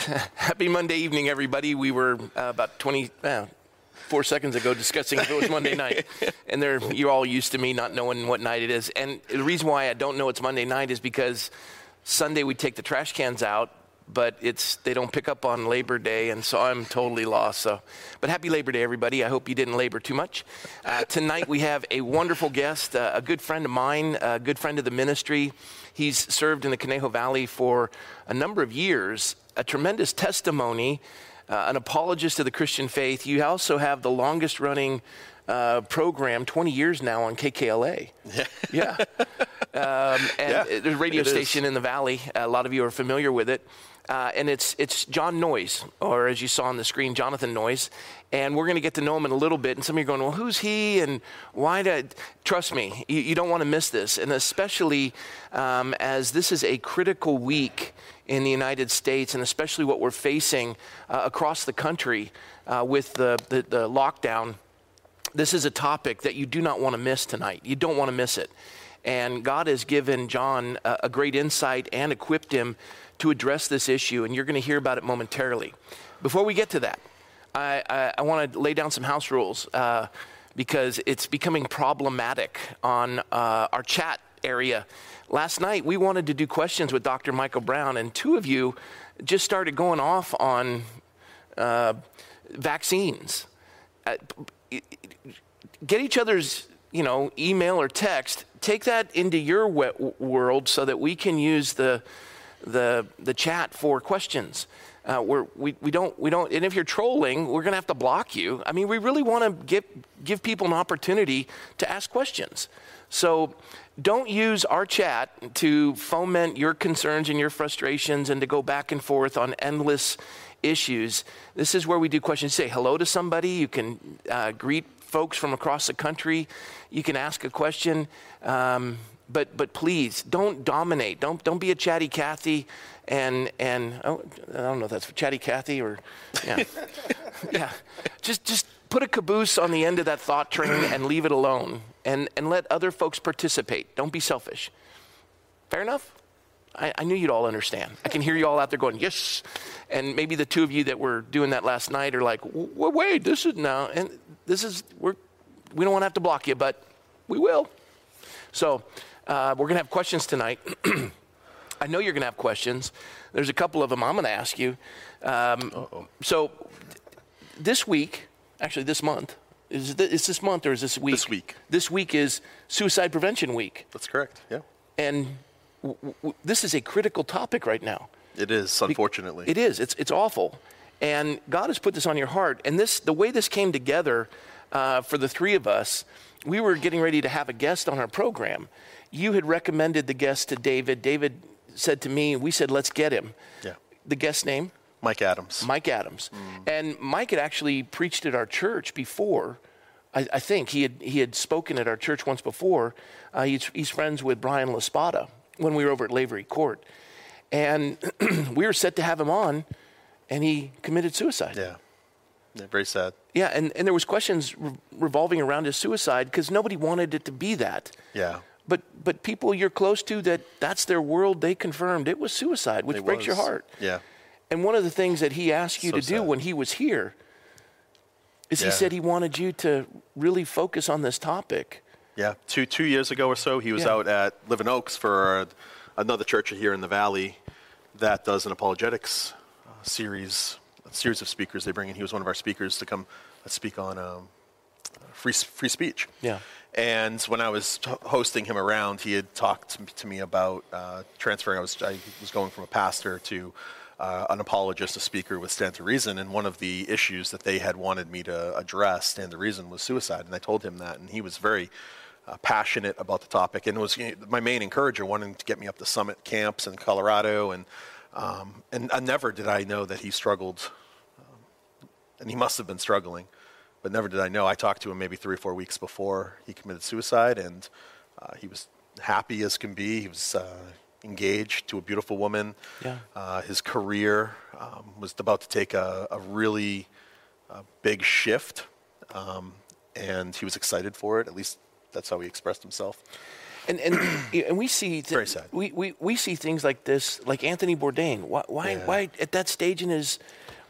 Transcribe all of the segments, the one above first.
Happy Monday evening, everybody. We were uh, about 20, uh, four seconds ago discussing if it was Monday night. And there, you're all used to me not knowing what night it is. And the reason why I don't know it's Monday night is because Sunday we take the trash cans out, but it's they don't pick up on Labor Day, and so I'm totally lost. So, but happy Labor Day, everybody! I hope you didn't labor too much. Uh, tonight we have a wonderful guest, uh, a good friend of mine, a good friend of the ministry. He's served in the Conejo Valley for a number of years, a tremendous testimony, uh, an apologist of the Christian faith. You also have the longest running uh, program, 20 years now on KKLA. Yeah. yeah. Um, and Yeah, a radio it is. station in the valley. A lot of you are familiar with it. Uh, and it's, it's John Noyes, or as you saw on the screen, Jonathan Noyes. And we're going to get to know him in a little bit. And some of you are going, well, who's he and why did. Trust me, you, you don't want to miss this. And especially um, as this is a critical week in the United States, and especially what we're facing uh, across the country uh, with the, the, the lockdown this is a topic that you do not want to miss tonight. You don't want to miss it. And God has given John a, a great insight and equipped him to address this issue, and you're going to hear about it momentarily. Before we get to that, I, I, I want to lay down some house rules uh, because it's becoming problematic on uh, our chat area. Last night, we wanted to do questions with Dr. Michael Brown, and two of you just started going off on uh, vaccines. Uh, get each other's you know email or text take that into your world so that we can use the the the chat for questions uh, we're, we, we don't we don't and if you're trolling we're going to have to block you i mean we really want to give give people an opportunity to ask questions so don't use our chat to foment your concerns and your frustrations and to go back and forth on endless issues. This is where we do questions. Say hello to somebody. You can uh, greet folks from across the country. You can ask a question. Um, but, but please don't dominate. Don't, don't be a chatty Cathy and, and oh, I don't know if that's chatty Cathy or, yeah. yeah. Just, just put a caboose on the end of that thought train and leave it alone and, and let other folks participate. Don't be selfish. Fair enough? I, I knew you'd all understand. I can hear you all out there going, yes. And maybe the two of you that were doing that last night are like, "W- wait, this is now, and this is, we're, we don't want to have to block you, but we will. So uh, we're going to have questions tonight. I know you're going to have questions. There's a couple of them I'm going to ask you. Um, so this week, actually this month, is, is this month or is this week? This week. This week is Suicide Prevention Week. That's correct. Yeah. And w- w- this is a critical topic right now. It is, unfortunately. It is. It's, it's awful. And God has put this on your heart. And this, the way this came together uh, for the three of us, we were getting ready to have a guest on our program. You had recommended the guest to David. David said to me, we said, let's get him. Yeah. The guest name? Mike Adams. Mike Adams. And Mike had actually preached at our church before. I, I think he had, he had spoken at our church once before. Uh, he's, he's friends with Brian Laspada when we were over at Lavery Court. And we were set to have him on, and he committed suicide. Yeah. yeah. Very sad. Yeah, and, and there was questions re- revolving around his suicide because nobody wanted it to be that. Yeah. But but people you're close to that that's their world. They confirmed it was suicide, which It breaks your heart. Yeah. And one of the things that he asked you So to do sad. when he was here is he said he wanted you to really focus on this topic. Yeah. Two two years ago or so, he was Yeah. out at Living Oaks for another church here in the valley that does an apologetics uh, series, a series of speakers they bring in. He was one of our speakers to come uh, speak on um, free free speech. Yeah. And when I was t- hosting him around, he had talked to me, to me about uh, transferring. I was I was going from a pastor to uh, an apologist, a speaker with Stand to Reason, and one of the issues that they had wanted me to address, Stand to Reason, was suicide. And I told him that, and he was very uh, passionate about the topic, and was you know, my main encourager, wanting to get me up to summit camps in Colorado, and um, and never did I know that he struggled and he must have been struggling. But never did I know. I talked to him maybe three or four weeks before he committed suicide, and uh, he was happy as can be. He was uh, engaged to a beautiful woman. Yeah. Uh, his career um, was about to take a, a really uh, big shift, um, and he was excited for it. At least that's how he expressed himself. And and and we see th- Very sad. We, we we see things like this, like Anthony Bourdain. Why why, Yeah. why at that stage in his,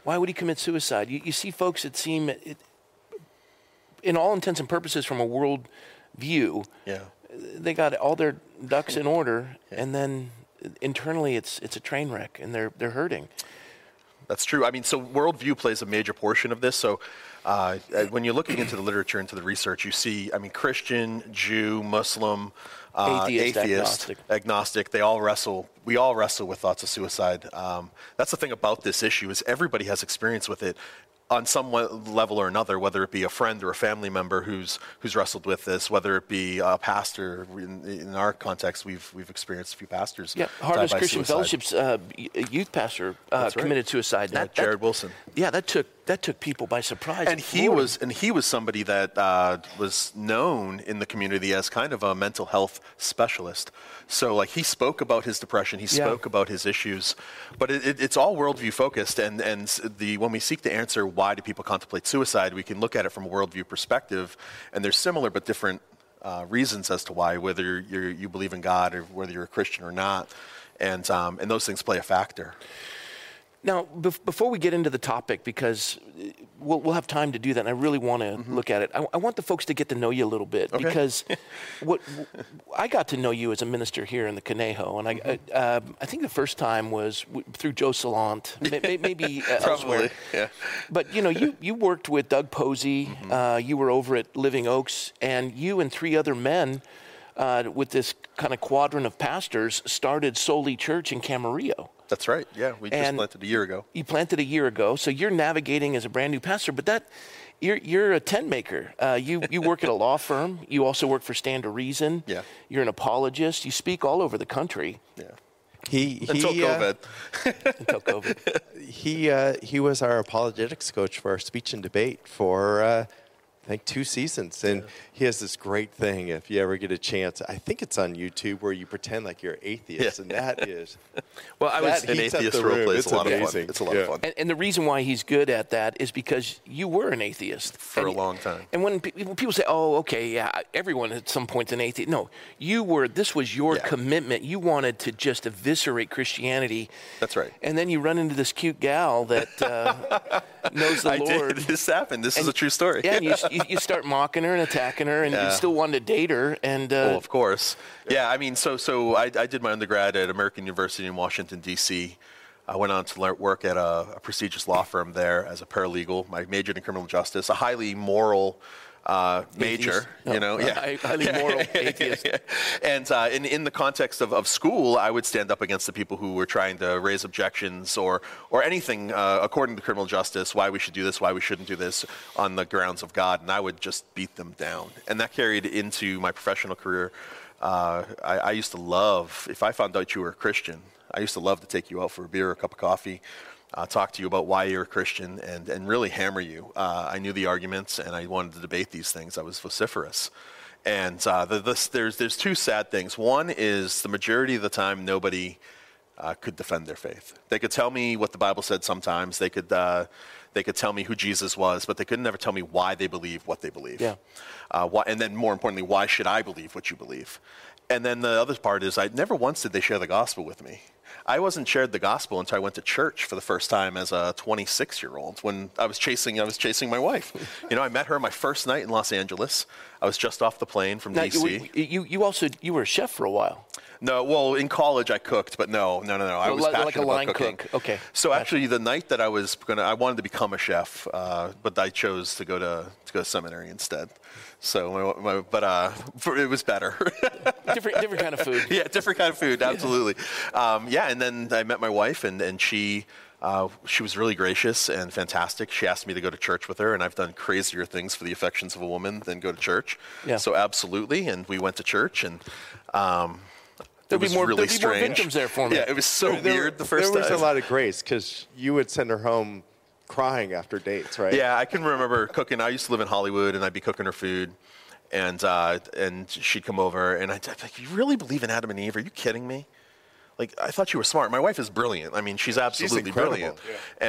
why would he commit suicide? You, you see folks that seem, it, in all intents and purposes, from a world view, Yeah. they got all their ducks in order, and then internally it's it's a train wreck, and they're they're hurting. That's true. I mean, so worldview plays a major portion of this. So uh, uh, when you're looking into the literature, into the research, you see, I mean, Christian, Jew, Muslim, uh, Atheist, atheist, agnostic. agnostic, they all wrestle. We all wrestle with thoughts of suicide. Um, that's the thing about this issue is everybody has experience with it on some level or another, whether it be a friend or a family member who's who's wrestled with this, whether it be a pastor. In, in our context, we've we've experienced a few pastors. Yeah, Harvest Christian suicide. Fellowship's uh, youth pastor uh, right. committed suicide. Yeah, That- that- Jarrid Wilson. Yeah, that took that took people by surprise. and he was and he was somebody that uh, was known in the community as kind of a mental health specialist so like he spoke about his depression he Yeah. spoke about his issues but it, it, it's all worldview focused and and the when we seek to answer why do people contemplate suicide? We can look at it from a worldview perspective and there's similar but different uh, reasons as to why whether you believe in god or whether you're a christian or not. And um, and those things play a factor Now, bef- before we get into the topic, because uh, we'll, we'll have time to do that, and I really want to look at it, I, I want the folks to get to know you a little bit because what I got to know you as a minister here in the Conejo, and I, I, um, I think the first time was w- through Joe Salant, may, may- maybe uh, elsewhere. yeah But you know, you, you worked with Doug Posey. Uh, you were over at Living Oaks, and you and three other men, uh, with this kind of quadrant of pastors, started Soli Church in Camarillo that's right yeah we just planted a year ago you planted a year ago, so you're navigating as a brand new pastor. But that you're you're a tent maker. Uh, you you work at a law firm. You also work for Stand to Reason. Yeah. You're an apologist. You speak all over the country yeah He until he, uh, covid until COVID. he uh, he was our apologetics coach for our speech and debate for uh, I think two seasons, and he has this great thing. If you ever get a chance, I think it's on YouTube where you pretend like you're atheist, Yeah. and that is Well, I was. An atheist role room. play is It's a lot of fun. It's a lot Yeah. of fun. And, and the reason why he's good at that is because you were an atheist For a long time. And when, pe- when people say, "Oh, okay, yeah, everyone at some point's an atheist," no, you were. This was your Yeah. commitment. You wanted to just eviscerate Christianity. That's right. And then you run into this cute gal that uh, knows the I Lord. did. This happened. This is a true story. Yeah, and you, you, start mocking her and attacking her, and Yeah. you still wanted to date her. And uh, Well, of course. Yeah, I mean, so so I, I did my undergrad at American University in Washington D.C. I went on to learn, work at a, a prestigious law firm there as a paralegal. I majored in criminal justice, a highly moral uh, major. Atheist. You know, yeah, hi- highly moral atheist. and uh, in, in the context of, of school, I would stand up against the people who were trying to raise objections or, or anything uh, according to criminal justice, why we should do this, why we shouldn't do this on the grounds of God. And I would just beat them down. And that carried into my professional career. Uh, I, I used to love, if I found out you were a Christian, I used to love to take you out for a beer or a cup of coffee. Uh, talk to you about why you're a Christian and, and really hammer you. Uh, I knew the arguments and I wanted to debate these things. I was vociferous. And uh, the, this, there's, there's two sad things. One is the majority of the time, nobody uh, could defend their faith. They could tell me what the Bible said sometimes. They could, uh, they could tell me who Jesus was, but they could never tell me why they believe what they believe. Yeah. Uh, why, and then, more importantly, why should I believe what you believe? And then the other part is, I never once did they share the gospel with me. I wasn't shared the gospel until I went to church for the first time as a 26 year old when I was chasing I was chasing my wife. you know, I met her my first night in Los Angeles. I was just off the plane from now, DC. you, you you also you were a chef for a while. No, well, in college I cooked, but no, no, no, no. I was like- like a line about cooking. cook. Okay. So actually, the night that I was gonna, I wanted to become a chef, uh, but I chose to go to to go to seminary instead. So, my, my, but uh, for, it was better. Different different kind of food. yeah, different kind of food, absolutely. Um, yeah, and then I met my wife, and and she. Uh, she was really gracious and fantastic. She asked me to go to church with her, and I've done crazier things for the affections of a woman than go to church. Yeah. So absolutely, and we went to church, and um, it There'll be was more- really there'll be more strange. victims there for me. Yeah, it was so weird the first there was time. a lot of grace because you would send her home crying after dates, right? Yeah, I can remember cooking. I used to live in Hollywood, and I'd be cooking her food, and uh, and she'd come over, and I'd be like, "You really believe in Adam and Eve? Are you kidding me? Like I thought you were smart. My wife is brilliant. I mean, she's absolutely incredible. brilliant.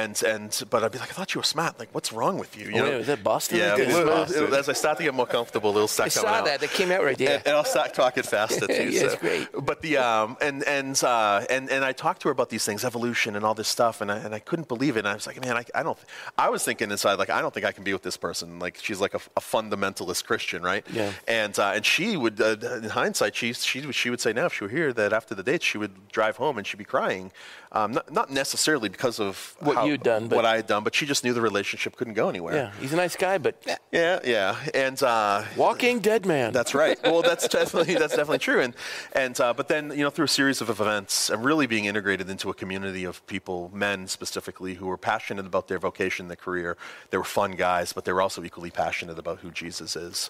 And and but I'd be like, I thought you were smart. Like, what's wrong with you? you Oh, wait, was that Boston? Yeah. It's a little- Boston. as I start to get more comfortable, it'll start I coming saw out. that. That came out right there. And, and I'll start talking faster too. Yeah, so. it's great. But the um and and uh and and I talked to her about these things, evolution and all this stuff, and I and I couldn't believe it. And I was like, man, I, I don't. I was thinking inside, like, I don't think I can be with this person. Like, she's like a, a fundamentalist Christian, right? Yeah. And uh, and she would, uh, in hindsight, she she she would say now if she were here that after the date she would drive home and she'd be crying, um, not, not necessarily because of What how- you'd done, but- what I had done, but she just knew the relationship couldn't go anywhere. yeah, he's a nice guy, but Yeah, yeah, and. Uh, walking dead man. that's right. Well, that's definitely that's definitely true. And and uh, but then you know through a series of events and really being integrated into a community of people, men specifically, who were passionate about their vocation, their career. They were fun guys, but they were also equally passionate about who Jesus is.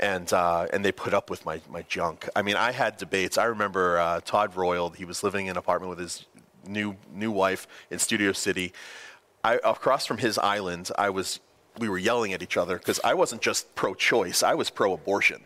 And uh, and they put up with my my junk. I mean, I had debates. I remember uh, Todd Royal. He was living in an apartment with his new new wife in Studio City. I, across from his island, I was we were yelling at each other because I wasn't just pro-choice; I was pro-abortion.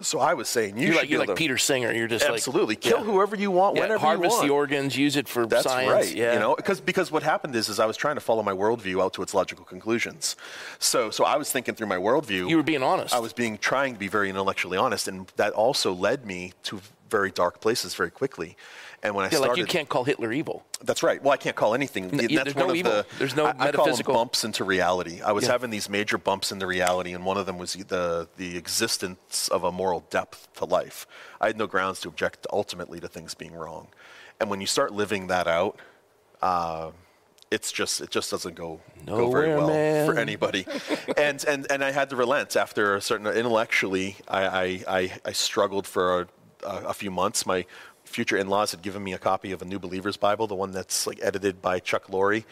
So I was saying, you you're should like you're like Peter Singer. You're just Absolutely, like kill yeah. whoever you want, Yeah, whenever harvest you want. Harvest the organs, use it for That's science. right. Yeah. You know, because because what happened is is I was trying to follow my worldview out to its logical conclusions. So so I was thinking through my worldview. You were being honest. I was being trying to be very intellectually honest, and that also led me to very dark places very quickly. And when I yeah, started, like you can't call Hitler evil. that's right. Well, I can't call anything. N- That's there's one no of evil. the. There's no I, I metaphysical- bumps into reality. I was Yeah. having these major bumps into reality, and one of them was the the existence of a moral depth to life. I had no grounds to object ultimately to things being wrong, and when you start living that out, uh, it's just it just doesn't go go very well man. for anybody. and and and I had to relent after a certain intellectually. I I, I, I struggled for a, a, a few months. My future in-laws had given me a copy of a New Believers Bible, the one that's like edited by Chuck Lorre.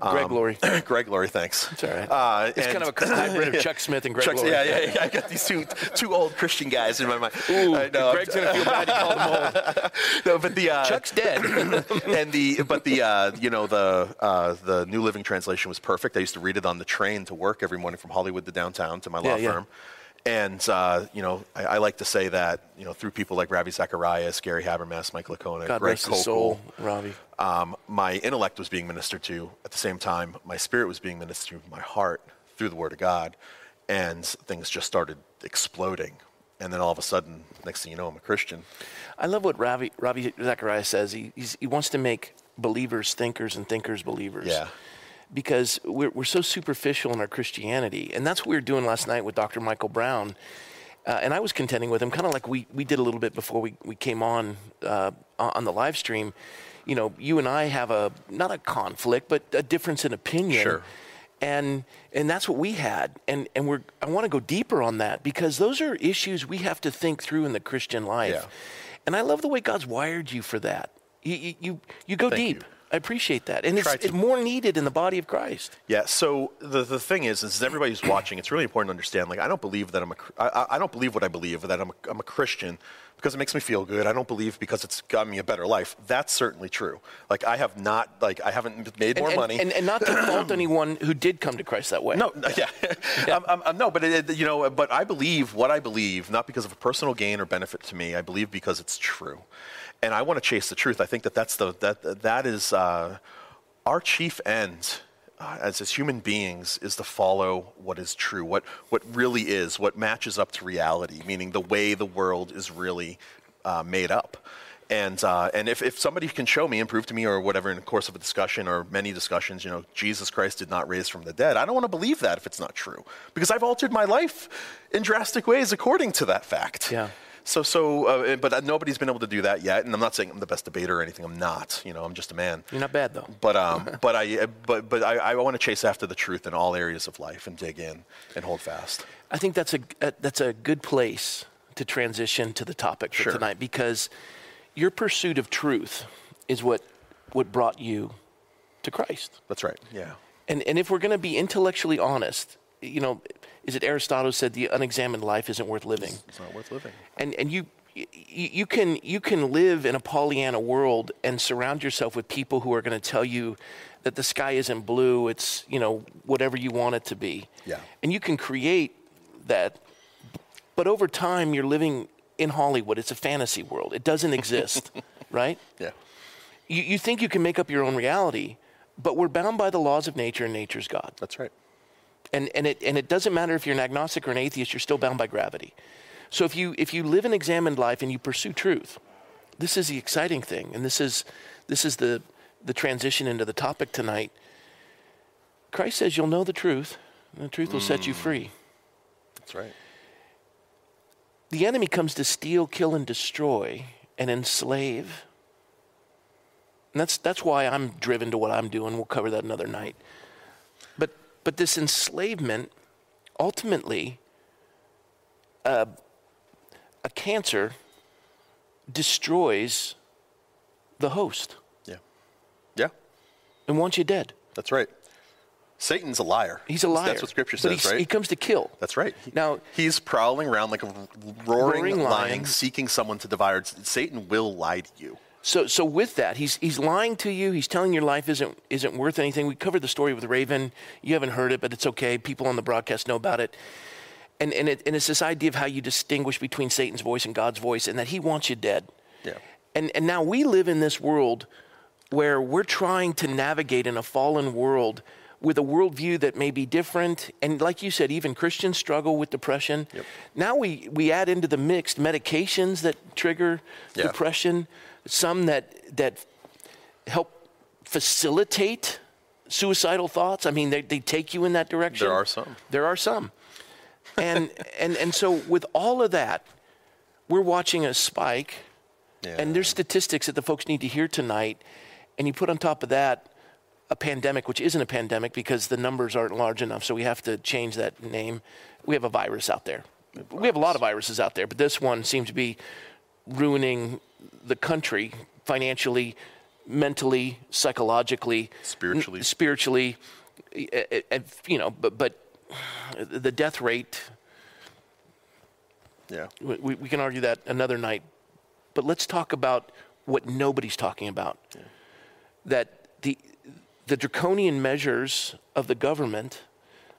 Greg Laurie. Greg Laurie, thanks. It's all right. Uh, it's kind of a hybrid of Chuck Smith and Greg Chuck's- Laurie. yeah, yeah, yeah. I got these two two old Christian guys in my mind. Ooh, I know, Greg's gonna feel bad. He called them old. no, but the uh, Chuck's dead. and the but the uh, you know the uh, the New Living Translation was perfect. I used to read it on the train to work every morning from Hollywood to downtown to my law Yeah, yeah. And uh, you know, I, I like to say that you know through people like Ravi Zacharias, Gary Habermas, Mike Licona, God Greg his soul, Ravi. um, my intellect was being ministered to at the same time my spirit was being ministered to my heart through the word of god and things just started exploding and then all of a sudden next thing you know i'm a christian I love what Ravi, Ravi Zacharias says. He, he's, he wants to make believers thinkers and thinkers believers. Yeah. Because we're, we're so superficial in our Christianity. And that's what we were doing last night with Dr. Michael Brown. Uh, and I was contending with him, kind of like we, we did a little bit before we, we came on uh, on the live stream. You know, you and I have a, not a conflict, but a difference in opinion. Sure. And, and that's what we had. And, and we're, I want to go deeper on that because those are issues we have to think through in the Christian life. Yeah. And I love the way God's wired you for that. You, you, you, you go Thank deep. you. I appreciate that. And it's, to. it's more needed in the body of Christ. yeah so the, the thing is is everybody who's watching it's really important to understand like i don't believe that i'm a I, I- don't believe what i believe that I'm a, I'm a christian because it makes me feel good i don't believe because it's gotten me a better life that's certainly true like i have not like i haven't made more and, money And, and not to fault anyone who did come to Christ that way. No, no, yeah, Um, um, um, no, but it- you know, but I believe what I believe, not because of a personal gain or benefit to me. I believe because it's true, and I want to chase the truth. I think that that's the that that is uh, our chief end. Uh, as, as human beings, is to follow what is true, what what really is, what matches up to reality, meaning the way the world is really uh, made up. And, uh, and if, if somebody can show me and prove to me or whatever in the course of a discussion or many discussions, you know, Jesus Christ did not raise from the dead, I don't want to believe that if it's not true because I've altered my life in drastic ways according to that fact. Yeah. So, so, uh, but uh, nobody's been able to do that yet. And I'm not saying I'm the best debater or anything. I'm not. You know, I'm just a man. You're not bad, though. But um, but I uh, but but I, I want to chase after the truth in all areas of life and dig in and hold fast. I think that's a, a that's a good place to transition to the topic for Sure. tonight because your pursuit of truth is what what brought you to Christ. That's right. Yeah. And and if we're going to be intellectually honest, you know, is it Aristotle said the unexamined life isn't worth living? It's not worth living. and and you you you can you can live in a Pollyanna world and surround yourself with people who are going to tell you that the sky isn't blue. It's you know whatever you want it to be. Yeah. And you can create that, but over time you're living in Hollywood. It's a fantasy world. It doesn't exist, right? Yeah. You, you think you can make up your own reality, but we're bound by the laws of nature, and nature's God. That's right. And, and, it, and it doesn't matter if you're an agnostic or an atheist, you're still bound by gravity. So if you, if you live an examined life and you pursue truth, this is the exciting thing. And this is, this is the, the transition into the topic tonight. Christ says you'll know the truth, and the truth will set you hmm. free. That's right. The enemy comes to steal, kill, and destroy and enslave. And that's, that's why I'm driven to what I'm doing. We'll cover that another night. But, this enslavement, ultimately, uh, a cancer destroys the host Yeah. Yeah. and wants you dead. That's right. Satan's a liar. He's a liar. That's what Scripture But says, right? He comes to kill. That's right. Now- he's prowling around like a roaring, Roaring lion, seeking someone to devour. Satan will lie to you. So, so with that, he's he's lying to you. He's telling your life isn't isn't worth anything. We covered the story with Raven. You haven't heard it, but it's okay. People on the broadcast know about it. And and, it, and it's this idea of how you distinguish between Satan's voice and God's voice, and that he wants you dead. Yeah. And and now we live in this world where we're trying to navigate in a fallen world with a worldview that may be different. And like you said, even Christians struggle with depression. Yep. Now we, we add into the mix medications that trigger Yeah. depression, some that that help facilitate suicidal thoughts. I mean, they, they take you in that direction. There are some. There are some. And and and so with all of that, we're watching a spike Yeah. and there's statistics that the folks need to hear tonight. And you put on top of that a pandemic, which isn't a pandemic because the numbers aren't large enough. So we have to change that name. We have a virus out there. We have a lot of viruses out there, but this one seems to be ruining the country financially, mentally, psychologically, Spiritually. n- spiritually. eh, eh, eh, You know, but but the death rate yeah. we, we- we can argue that another night. But let's talk about what nobody's talking about. That the, the draconian measures of the government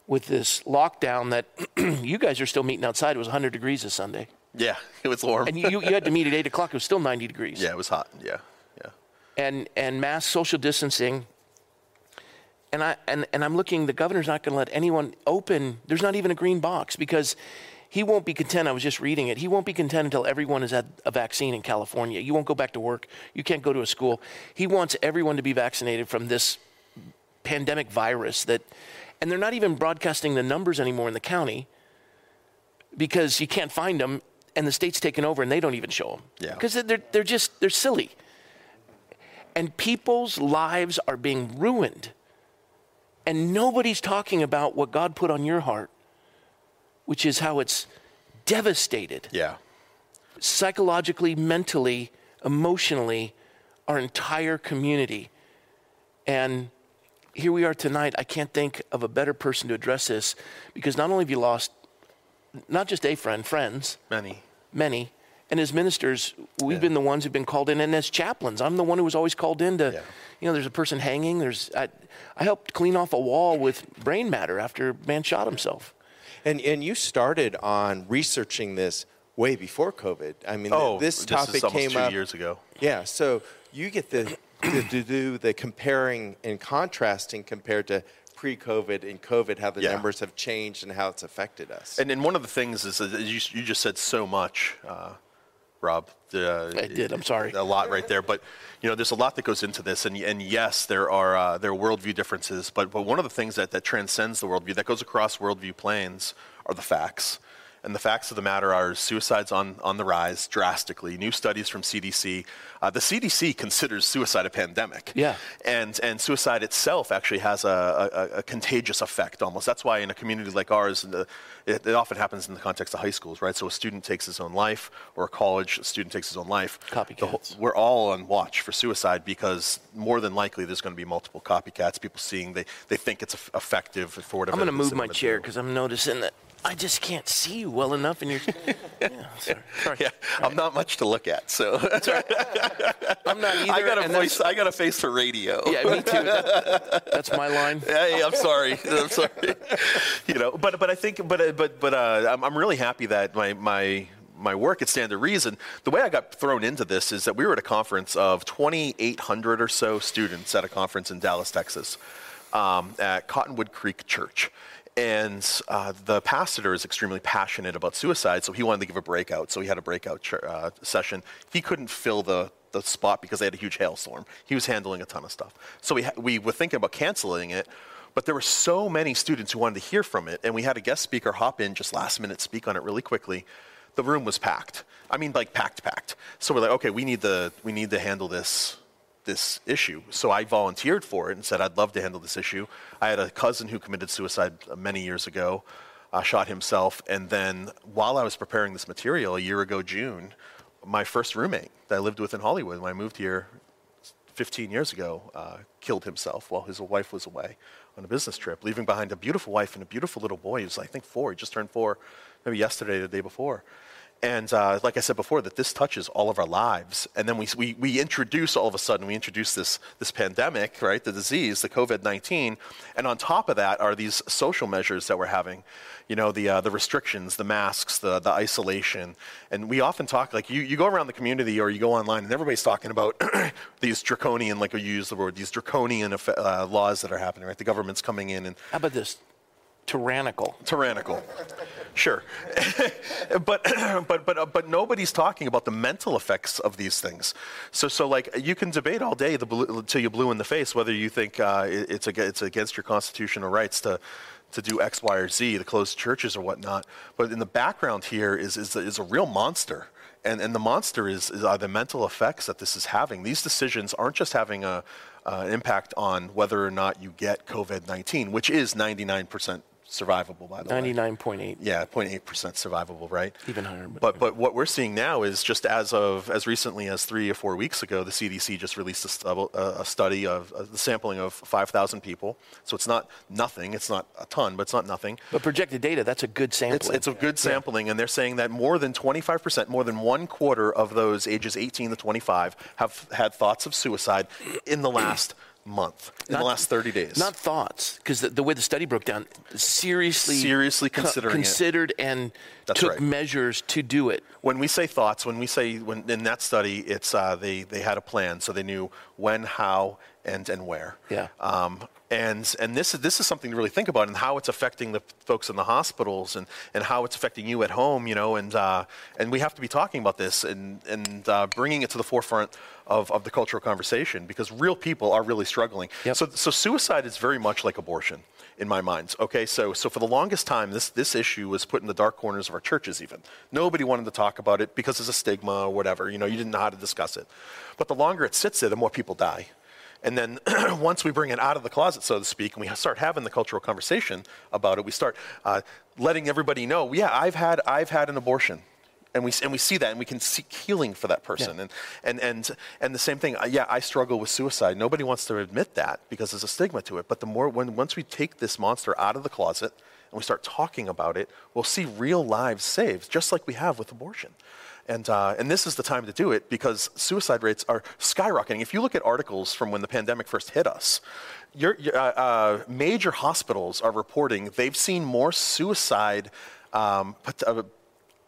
with this lockdown that you guys are still meeting outside. It was 100 degrees this Sunday. Yeah. It was warm. And you, you, had to meet at 8 o'clock. It was still 90 degrees. yeah, it was hot. Yeah. Yeah. and and mass social distancing. And I and, and I'm looking. The governor's not going to let anyone open. There's not even a green box because he won't be content. I was just reading it. He won't be content until everyone has had a vaccine in California. You won't go back to work. You can't go to a school. He wants everyone to be vaccinated from this pandemic virus that, and they're not even broadcasting the numbers anymore in the county because you can't find them, and the state's taken over and they don't even show them. Yeah. Because they're they're just they're silly and people's lives are being ruined. And nobody's talking about what God put on your heart, which is how it's devastated Yeah. psychologically, mentally, emotionally, our entire community. And here we are tonight. I can't think of a better person to address this because not only have you lost not just a friend, friends, Many. many. And as ministers, we've Yeah. been the ones who've been called in, and as chaplains, I'm the one who was always called in to, Yeah. you know, there's a person hanging. There's I, I helped clean off a wall with brain matter after a man shot himself. And and you started on researching this way before COVID. I mean, Oh, this this topic is almost came two up years ago. Yeah, so you get the to, to do the comparing and contrasting compared to pre-COVID and COVID, how the Yeah. numbers have changed and how it's affected us. And, then one of the things is that you, you just said so much, uh, Rob. Uh, I did, I'm sorry. A lot right there, but you know, there's a lot that goes into this, and, and yes, there are uh, there are worldview differences, but but one of the things that, that transcends the worldview, that goes across worldview planes, are the facts. And the facts of the matter are suicides on, on the rise drastically. New studies from CDC. Uh, the CDC considers suicide a pandemic. Yeah. And, and suicide itself actually has a, a, a contagious effect almost. That's why in a community like ours, the, it, it often happens in the context of high schools, right? So a student takes his own life, or a college student takes his own life. The Copycats. we're all on watch for suicide because more than likely there's going to be multiple copycats, people seeing they, they think it's effective for whatever I'm going to move my chair because I'm noticing that I just can't see you well enough, and you're. yeah, sorry. sorry. Yeah, I'm not much to look at, so I'm not either. I got a voice. I got a face for radio. Yeah, me too. That's my line. Hey, I'm sorry. I'm sorry. you know, but but I think but but but uh, I'm I'm really happy that my my my work at Stand to Reason, the way I got thrown into this is that we were at a conference of 2,800 or so students at a conference in Dallas, Texas, um, at Cottonwood Creek Church. And uh, the pastor is extremely passionate about suicide, so he wanted to give a breakout. So he had a breakout ch- uh, session. He couldn't fill the, the spot because they had a huge hailstorm. He was handling a ton of stuff. So we, ha- we were thinking about canceling it, but there were so many students who wanted to hear from it, and we had a guest speaker hop in just last minute, speak on it really quickly. The room was packed. I mean, like packed, packed. So we're like, okay, we need to we need to handle this this issue. So I volunteered for it and said I'd love to handle this issue. I had a cousin who committed suicide many years ago, uh, shot himself, and then while I was preparing this material a year ago, June, my first roommate that I lived with in Hollywood when I moved here 15 years ago uh, killed himself while his wife was away on a business trip, leaving behind a beautiful wife and a beautiful little boy. Was, I think, four. He just turned four, maybe yesterday, the day before. And uh, like I said before, that this touches all of our lives. And then we, we, we introduce, all of a sudden, we introduce this, this pandemic, right, the disease, the COVID 19. And on top of that are these social measures that we're having, you know, the, uh, the restrictions, the masks, the, the isolation. And we often talk, like, you, you go around the community or you go online, and everybody's talking about these draconian, like you use the word, these draconian uh, laws that are happening, right? The government's coming in and. How about this? tyrannical. Tyrannical. Sure. but, but, but, uh, but nobody's talking about the mental effects of these things. So, so like, you can debate all day the blue, until you're blue in the face whether you think uh, it's, it's against your constitutional rights to, to do X, Y, or Z, to close churches or whatnot. But in the background here is, is, is a real monster. And, and the monster is, is the mental effects that this is having. These decisions aren't just having a, uh, impact on whether or not you get COVID 19, which is 99% survivable, by the 99. way. 99.8. Yeah, 0.8% survivable, right? Even higher. But, but, but what we're seeing now is just as of as recently as three or four weeks ago, the CDC just released a, a study of the sampling of 5,000 people. So it's not nothing. It's not a ton, but it's not nothing. But projected data, that's a good sampling. It's, it's a good sampling, yeah. and they're saying that more than 25%, more than one quarter of those ages 18 to 25 have had thoughts of suicide in the last month in not, the last 30 days. Not thoughts, because the, the, way the study broke down, seriously, seriously considering co- considered it. and That's took right. measures to do it. When we say thoughts, when we say when in that study, it's uh, they they had a plan, so they knew when, how, and and where. Yeah. Um, and and this is this is something to really think about and how it's affecting the folks in the hospitals and, and how it's affecting you at home you know and uh, and we have to be talking about this and and uh, bringing it to the forefront of, of the cultural conversation because real people are really struggling. Yep. so so suicide is very much like abortion in my mind okay? So so for the longest time this this issue was put in the dark corners of our churches even. Nobody wanted to talk about it because there's a stigma or whatever you know you didn't know how to discuss it. But the longer it sits there the more people die and then once we bring it out of the closet, so to speak, and we start having the cultural conversation about it, we start uh, letting everybody know, yeah, I've had, I've had an abortion. And we, and we see that and we can seek healing for that person. Yeah. And, and, and, and the same thing, uh, yeah, I struggle with suicide. Nobody wants to admit that because there's a stigma to it. But the more, when, once we take this monster out of the closet and we start talking about it, we'll see real lives saved, just like we have with abortion. And, uh, and this is the time to do it because suicide rates are skyrocketing. If you look at articles from when the pandemic first hit us, your, your, uh, uh, major hospitals are reporting they've seen more suicide, um, uh,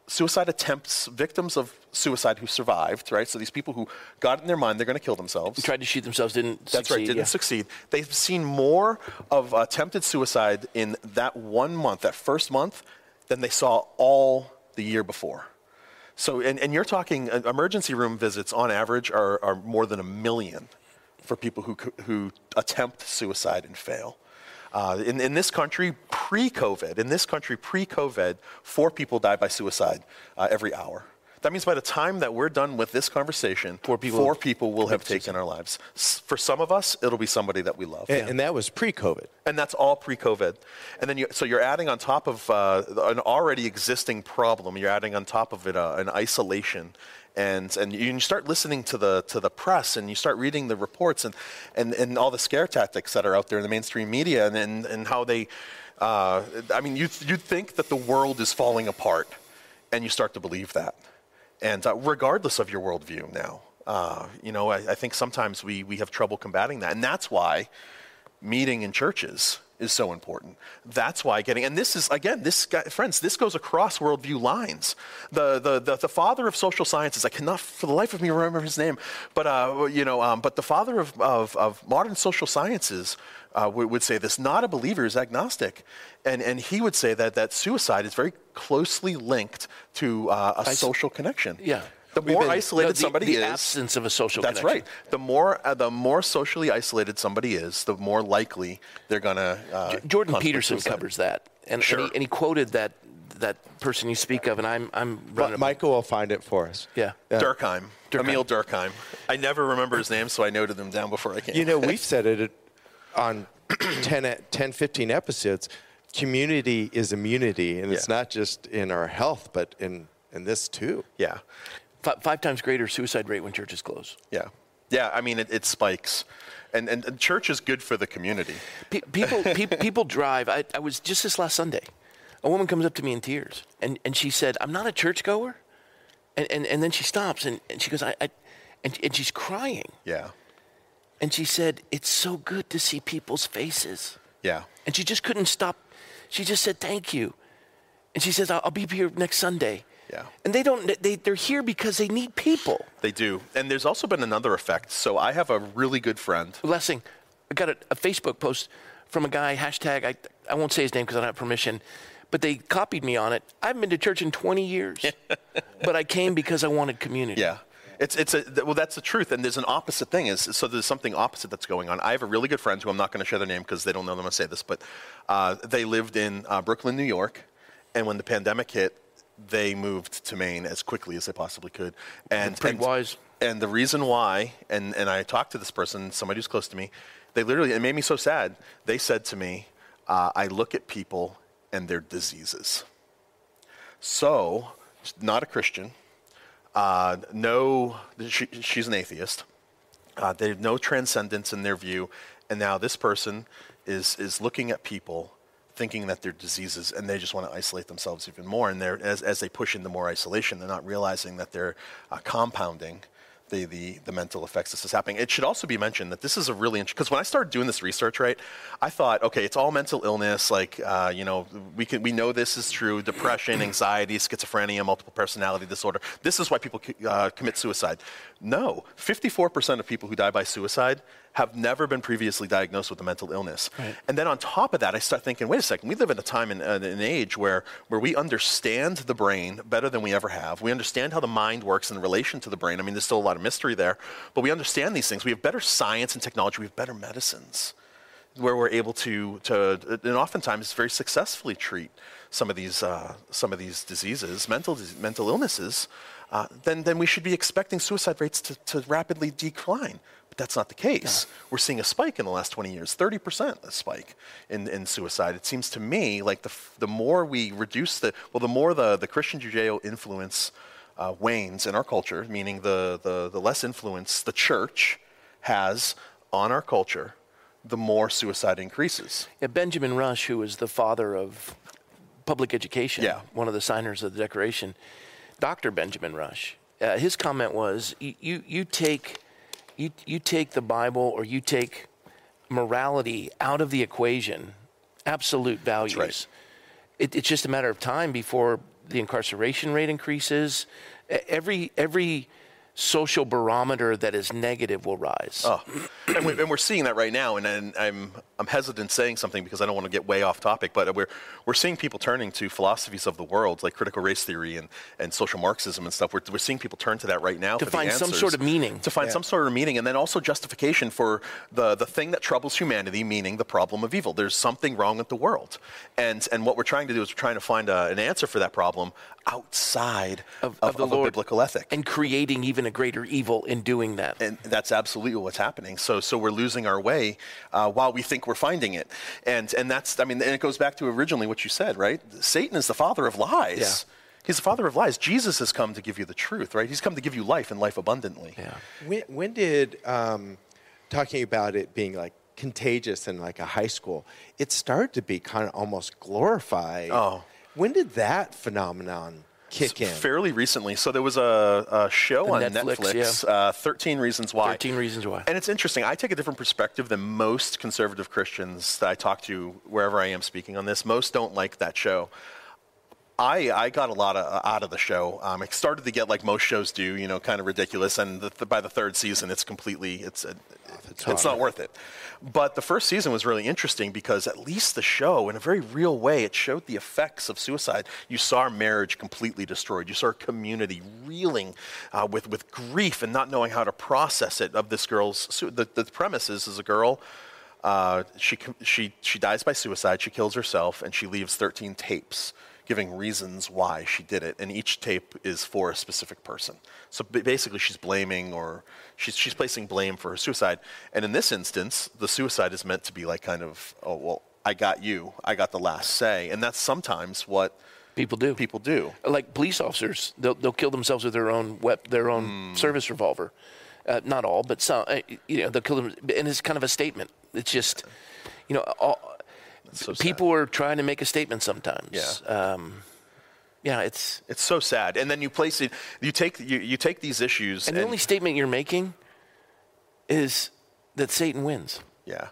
suicide attempts, victims of suicide who survived, right? So these people who got it in their mind they're going to kill themselves. Tried to shoot themselves, didn't That's succeed, right, didn't yeah. succeed. They've seen more of attempted suicide in that one month, that first month, than they saw all the year before. So, and, and you're talking uh, emergency room visits on average are, are more than a million for people who, who attempt suicide and fail. Uh, in, in this country, pre COVID, in this country, pre COVID, four people die by suicide uh, every hour. That means by the time that we're done with this conversation, four people, four people will have taken our lives. For some of us, it'll be somebody that we love. And, yeah. and that was pre-COVID. And that's all pre-COVID. And then you, so you're adding on top of uh, an already existing problem. You're adding on top of it uh, an isolation. And, and you start listening to the, to the press and you start reading the reports and, and, and all the scare tactics that are out there in the mainstream media and, and, and how they, uh, I mean, you'd, you'd think that the world is falling apart and you start to believe that and uh, regardless of your worldview now. Uh, you know, I, I, think sometimes we, we have trouble combating that. And that's why meeting in churches is so important. That's why getting, and this is, again, this guy, friends, this goes across worldview lines. The, the, the, the father of social sciences, I cannot for the life of me remember his name, but, uh, you know, um, but the father of, of, of modern social sciences uh, would, would say this, not a believer is agnostic. And, and he would say that, that suicide is very closely linked to uh, a social connection. Yeah. The more No, isolated the, somebody the is, absence of a social connection. that's connection. right. The more uh, the more socially isolated somebody is, the more likely they're gonna. Uh, J- Jordan Peterson suicide. covers that, and, Sure. and, he, and he quoted that that person you speak of, and I'm I'm running. a- Michael will find it for us. Yeah. Durkheim, Durkheim. Emil Durkheim. I never remember his name, so I noted him down before I came. You know, we've said it on 10, e- 10 15 episodes. Community is immunity, and it's not just in our health, but in, in this too. yeah, Fi- five times greater suicide rate when churches close. yeah, yeah. I mean, it, it spikes, and, and and church is good for the community. Pe- people, pe- people drive. I, I was just this last Sunday. A woman comes up to me in tears, and, and she said, "I'm not a churchgoer," and and, and then she stops and, and she goes, "I,", I and, and she's crying, Yeah, and she said, "It's so good to see people's faces," yeah, and she just couldn't stop. She just said, "Thank you," and she says, "I'll, I'll be here next Sunday." Yeah. And they don't. They they're here because they need people. they do. And there's also been another effect. So I have a really good friend. Blessing. I got a, a Facebook post from a guy, hashtag, I, I won't say his name because I don't have permission, but they copied me on it. I haven't been to church in 20 years, but I came because I wanted community. Yeah. It's, it's a, well, that's the truth. And there's an opposite thing. Is, so there's something opposite that's going on. I have a really good friend who I'm not going to share their name because they don't know going to say this, but uh, they lived in uh, Brooklyn, New York. And when the pandemic hit, they moved to Maine as quickly as they possibly could. And, Pretty and, wise. And the reason why, and, and I talked to this person, somebody who's close to me, they literally, it made me so sad. They said to me, uh, I look at people and their diseases. So, not a Christian, uh, no, she, she's an atheist. Uh, they have no transcendence in their view, and now this person is is looking at people, thinking that they're diseases, and they just want to isolate themselves even more. And they're as as they push into more isolation, they're not realizing that they're uh, compounding. The, the, the mental effects this is happening. It should also be mentioned that this is a really interesting, because when I started doing this research, right, I thought, okay, it's all mental illness. Like, uh, you know, we, can, we know this is true depression, anxiety, schizophrenia, multiple personality disorder. This is why people uh, commit suicide. No, 54% of people who die by suicide have never been previously diagnosed with a mental illness. And then on top of that, I start thinking, wait a second, we live in a time and uh, an age where, where we understand the brain better than we ever have. We understand how the mind works in relation to the brain. I mean, there's still a lot of mystery there, but we understand these things. We have better science and technology, we have better medicines where we're able to, to and oftentimes very successfully treat some of these, uh, some of these diseases, mental, mental illnesses, uh, then, then we should be expecting suicide rates to, to rapidly decline. But that's not the case. We're seeing a spike in the last 20 years, 30% a spike in, in suicide. It seems to me like the, f- the more we reduce the, well, the more the, the Christian Judeo influence uh, wanes in our culture, meaning the, the, the less influence the church has on our culture, the more suicide increases. Yeah, Benjamin Rush, who was the father of public education, Yeah. one of the signers of the Declaration, Dr. Benjamin Rush, uh, his comment was, you, you, take, you, you take the Bible or you take morality out of the equation, absolute values. right. It, it's just a matter of time before the incarceration rate increases. Every, every social barometer that is negative will rise. Oh, and, we, and we're seeing that right now. And, and I'm, I'm hesitant saying something because I don't want to get way off topic, but we're, we're seeing people turning to philosophies of the world like critical race theory and, and social Marxism and stuff. We're, we're seeing people turn to that right now To for find the some sort of meaning. To find some sort of meaning, and then also justification for the, the thing that troubles humanity, meaning the problem of evil. There's something wrong with the world. And, and what we're trying to do is we're trying to find a, an answer for that problem outside of, of the of a Lord biblical ethic. and creating even a greater evil in doing that. and that's absolutely what's happening. So, so we're losing our way uh, while we think we're finding it, and and that's I mean, and it goes back to originally what you said, right? Satan is the father of lies. Yeah. He's the father of lies. Jesus has come to give you the truth, right? He's come to give you life and life abundantly. yeah. When, when did um, talking about it being like contagious in like a high school, it started to be kind of almost glorified. Oh. When did that phenomenon kick in? Fairly recently. So there was a, a show The on Netflix, Netflix, yeah. uh, 13 Reasons Why. 13 Reasons Why. And it's interesting. I take a different perspective than most conservative Christians that I talk to wherever I am speaking on this. Most don't like that show. I, I got a lot of, out of the show. Um, it started to get like most shows do, you know, kind of ridiculous. And the, by the third season, it's completely, it's, a, it's not worth it. But the first season was really interesting because at least the show, in a very real way, it showed the effects of suicide. You saw our marriage completely destroyed. You saw our community reeling uh, with, with grief and not knowing how to process it. Of this girl's, su- the, the premise is, is a girl uh, she, she, she dies by suicide, she kills herself, and she leaves 13 tapes giving reasons why she did it. And each tape is for a specific person. So basically, she's blaming or she's, she's placing blame for her suicide. And in this instance, the suicide is meant to be like kind of, oh, well, I got you, I got the last say. And that's sometimes what People do. people do. like police officers, they'll, they'll kill themselves with their own wep- their own Hmm. service revolver. Uh, not all, but some. Uh, you know, they'll kill them, and it's kind of a statement. It's just, you know, all, so sad. people are trying to make a statement sometimes. Yeah. Um, yeah, it's It's so sad. And then you place it, you take, you, you take these issues and the only statement you're making is that Satan wins. Yeah.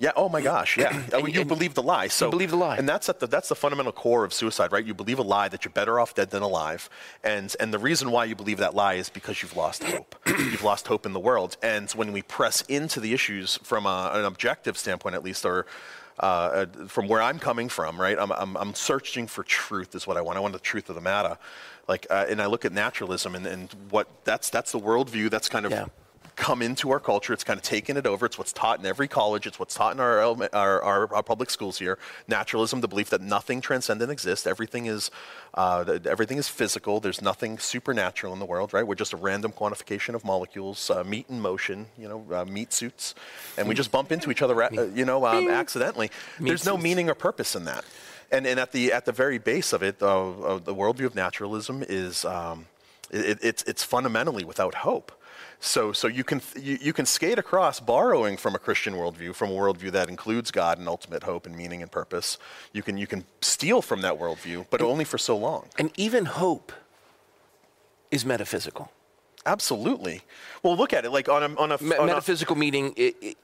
Yeah. Oh my gosh. Yeah. I mean, you and- believe the lie. So believe the lie. and that's at the that's the fundamental core of suicide, right? You believe a lie that you're better off dead than alive, and and the reason why you believe that lie is because you've lost hope. you've lost hope in the world. And when we press into the issues from a, an objective standpoint, at least, or uh, uh, from where I'm coming from, right? I'm, I'm, I'm searching for truth is what I want. I want the truth of the matter. Like, uh, and I look at naturalism and, and what that's that's the worldview that's kind of Yeah. Come into our culture. It's kind of taken it over. It's what's taught in every college. It's what's taught in our, our, our, our public schools here. Naturalism, the belief that nothing transcendent exists. Everything is, uh, everything is physical. There's nothing supernatural in the world, right? We're just a random quantification of molecules, uh, meat in motion, you know, uh, meat suits. And we just bump into each other, uh, you know, um, accidentally. There's no suits. meaning or purpose in that. And, and at, the, at the very base of it, uh, uh, the worldview of naturalism is um, it, it's, it's fundamentally without hope. So, so you, can, you, you can skate across borrowing from a Christian worldview, from a worldview that includes God and ultimate hope and meaning and purpose. You can, you can steal from that worldview, but only for so long. And even hope is metaphysical. Absolutely. Well, look at it like on a, on a, Me- on a- metaphysical meaning it, it,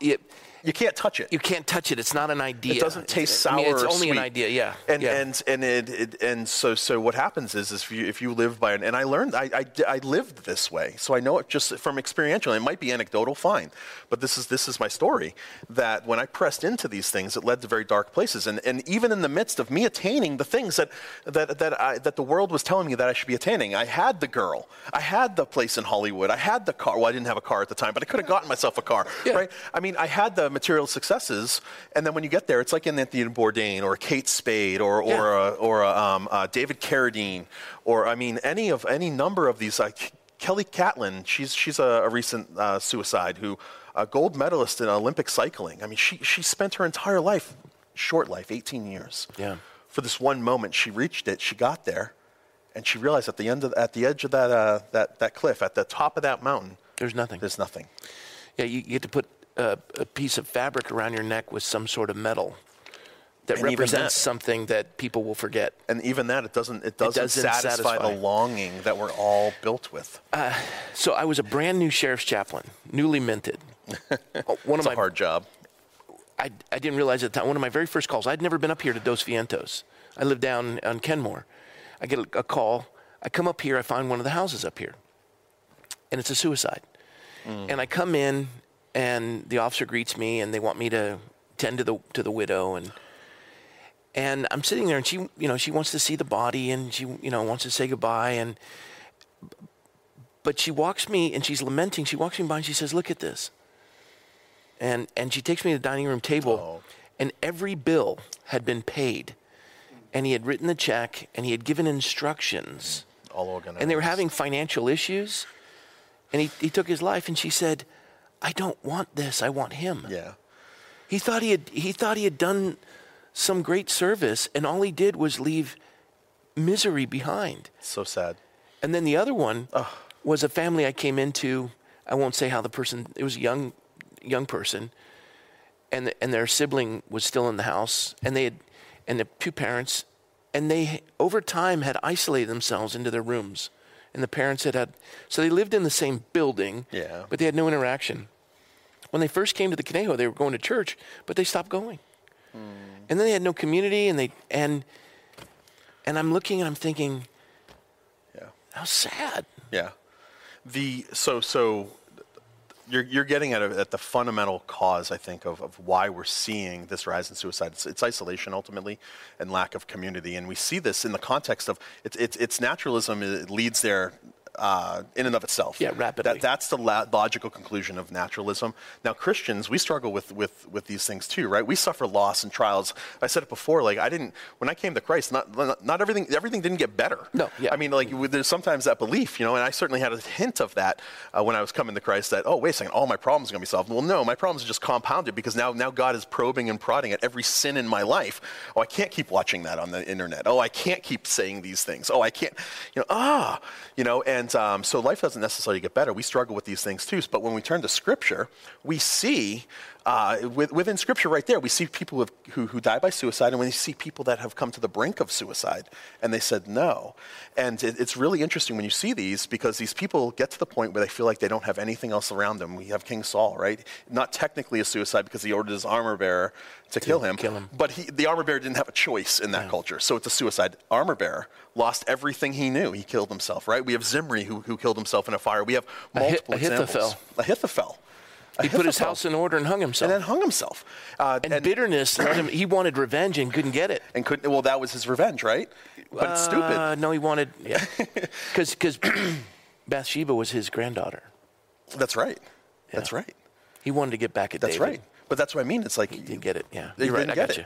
it, you can't touch it. you can't touch it. It's not an idea. It doesn't taste I sour. mean, it's only an idea. Yeah. And yeah. and and it, it and so so what happens is, is if you if you live by an and I learned I, I I lived this way, so I know it just from experiential. It might be anecdotal, fine, but this is this is my story. That when I pressed into these things, it led to very dark places. And and even in the midst of me attaining the things that that that I, that the world was telling me that I should be attaining, I had the girl, I had the place in Hollywood, I had the car. Well, I didn't have a car at the time, but I could have gotten myself a car, Yeah. right? I mean, I had the material successes, and then when you get there, it's like an Anthony Bourdain or a Kate Spade or or Yeah. a, or a, um, uh, David Carradine, or I mean, any of any number of these. Like Kelly Catlin, she's she's a, a recent uh, suicide who, a gold medalist in Olympic cycling. I mean, she she spent her entire life, short life, 18 years. Yeah. For this one moment, she reached it. She got there, and she realized at the end of at the edge of that uh, that that cliff, at the top of that mountain, There's nothing. there's nothing. Yeah, you, you get to put a, a piece of fabric around your neck with some sort of metal that And represents that- something that people will forget. And even that, it doesn't it doesn't, doesn't satisfy, satisfy. the longing that we're all built with. Uh, so I was a brand new sheriff's chaplain, newly minted. One It's of a my hard job. I, I didn't realize at the time, one of my very first calls, I'd never been up here to Dos Vientos. I live down on Kenmore. I get a, a call. I come up here, I find one of the houses up here, and it's a suicide. Mm. And I come in, and the officer greets me, and they want me to tend to the, to the widow. And, and I'm sitting there, and she, you know, she wants to see the body, and she, you know, wants to say goodbye. And, but she walks me, and she's lamenting. She walks me by, and she says, look at this and and she takes me to the dining room table, oh. and every bill had been paid, and he had written the check, and he had given instructions, All organized. and they were having financial issues, and he, he took his life, and she said, "I don't want this. I want him." Yeah. He thought he had he thought he had done some great service, and all he did was leave misery behind. So sad. And then the other one was a family I came into. I won't say how the person. It was a young, young person, and and their sibling was still in the house, and they had, and the two parents and they over time had isolated themselves into their rooms, and the parents had had so they lived in the same building, Yeah. but they had no interaction. When they first came to the Conejo, they were going to church, but they stopped going, hmm. and then they had no community, and they and and I'm looking and I'm thinking, Yeah. how sad. Yeah. The so so you're you're getting at, a, at the fundamental cause, I think, of, of why we're seeing this rise in suicide. It's, it's isolation ultimately, and lack of community, and we see this in the context of it's it's, it's naturalism. It leads there. Uh, in and of itself, Yeah, rapidly. That, that's the la- logical conclusion of naturalism. Now, Christians, we struggle with, with, with these things too, right? We suffer loss and trials. I said it before, like I didn't when I came to Christ, not not, not everything everything didn't get better. No, yeah. I mean, like with- there's sometimes that belief, you know, and I certainly had a hint of that uh, when I was coming to Christ. That oh, wait a second, all my problems are going to be solved. Well, no, my problems are just compounded because now now God is probing and prodding at every sin in my life. Oh, I can't keep watching that on the internet. Oh, I can't keep saying these things. Oh, I can't, you know, ah, you know, and um, so life doesn't necessarily get better. We struggle with these things too. But when we turn to Scripture, we see uh, with, within Scripture right there, we see people who, have, who, who die by suicide, and we see people that have come to the brink of suicide, and they said no. And it, it's really interesting when you see these because these people get to the point where they feel like they don't have anything else around them. We have King Saul, right? Not technically a suicide because he ordered his armor bearer to kill him, kill him. but he, the armor bearer didn't have a choice in that culture, so it's a suicide. Armor bearer lost everything he knew. He killed himself, right? We have Zimri who, who killed himself in a fire. We have multiple examples. Ahithophel. Ahithophel. He put his house in order and hung himself. and then hung himself. Uh, and, bitterness led him. He wanted revenge and couldn't get it. and couldn't. Well, that was his revenge, right? But it's stupid. Uh, no, he wanted yeah, because because Bathsheba was his granddaughter. That's right. That's right. He wanted to get back at That's David. right. But that's what I mean. It's like He didn't get it. Yeah, you're right. didn't I get got it. you.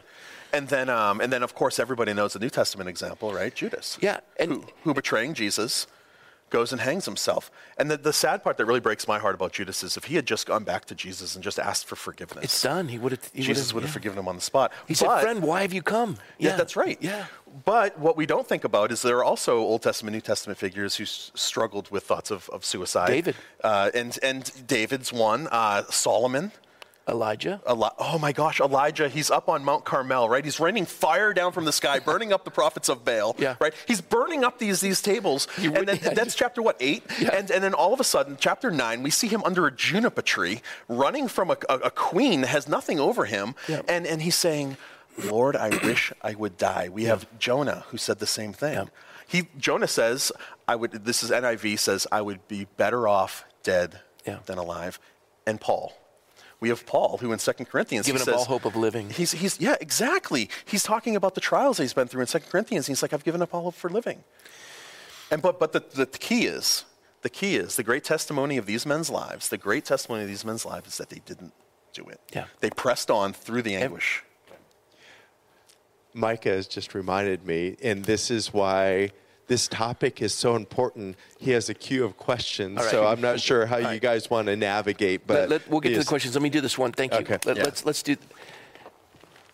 And then, um, and then, of course, everybody knows the New Testament example, right? Judas. Yeah, and- who, who betraying Jesus goes and hangs himself. And the, the sad part that really breaks my heart about Judas is if he had just gone back to Jesus and just asked for forgiveness, It's done. He would have. Jesus would have yeah. forgiven him on the spot. He said, "Friend, why have you come?" Yeah, that's right. Yeah. But what we don't think about is there are also Old Testament, New Testament figures who s- struggled with thoughts of, of suicide. David. Uh, and, and David's one. Uh, Solomon. Elijah. Eli- oh my gosh, Elijah, he's up on Mount Carmel, right? He's raining fire down from the sky, burning up the prophets of Baal, Yeah. right? He's burning up these, these tables. You and then yeah, that's chapter what, eight? Yeah. And, and then all of a sudden, chapter nine, we see him under a juniper tree, running from a, a, a queen that has nothing over him. Yeah. And, and he's saying, Lord, I wish I would die. We have Jonah who said the same thing. He, Jonah says, I would, this is NIV says, I would be better off dead than alive. And Paul. We have Paul, who in 2 Corinthians Giving he up all says- hope of living. He's, he's, yeah, exactly. He's talking about the trials that he's been through in 2 Corinthians. He's like, I've given up all hope for living. And but but the, the key is, the key is the great testimony of these men's lives. The great testimony of these men's lives is that they didn't do it. Yeah. They pressed on through the anguish. Micah has just reminded me, and this is why this topic is so important. He has a queue of questions, All right. so I'm not sure how you right. guys want to navigate. But Let- let- we'll get to the questions. Let me do this one. Thank you. Okay. Let, Yeah. Let's let's do.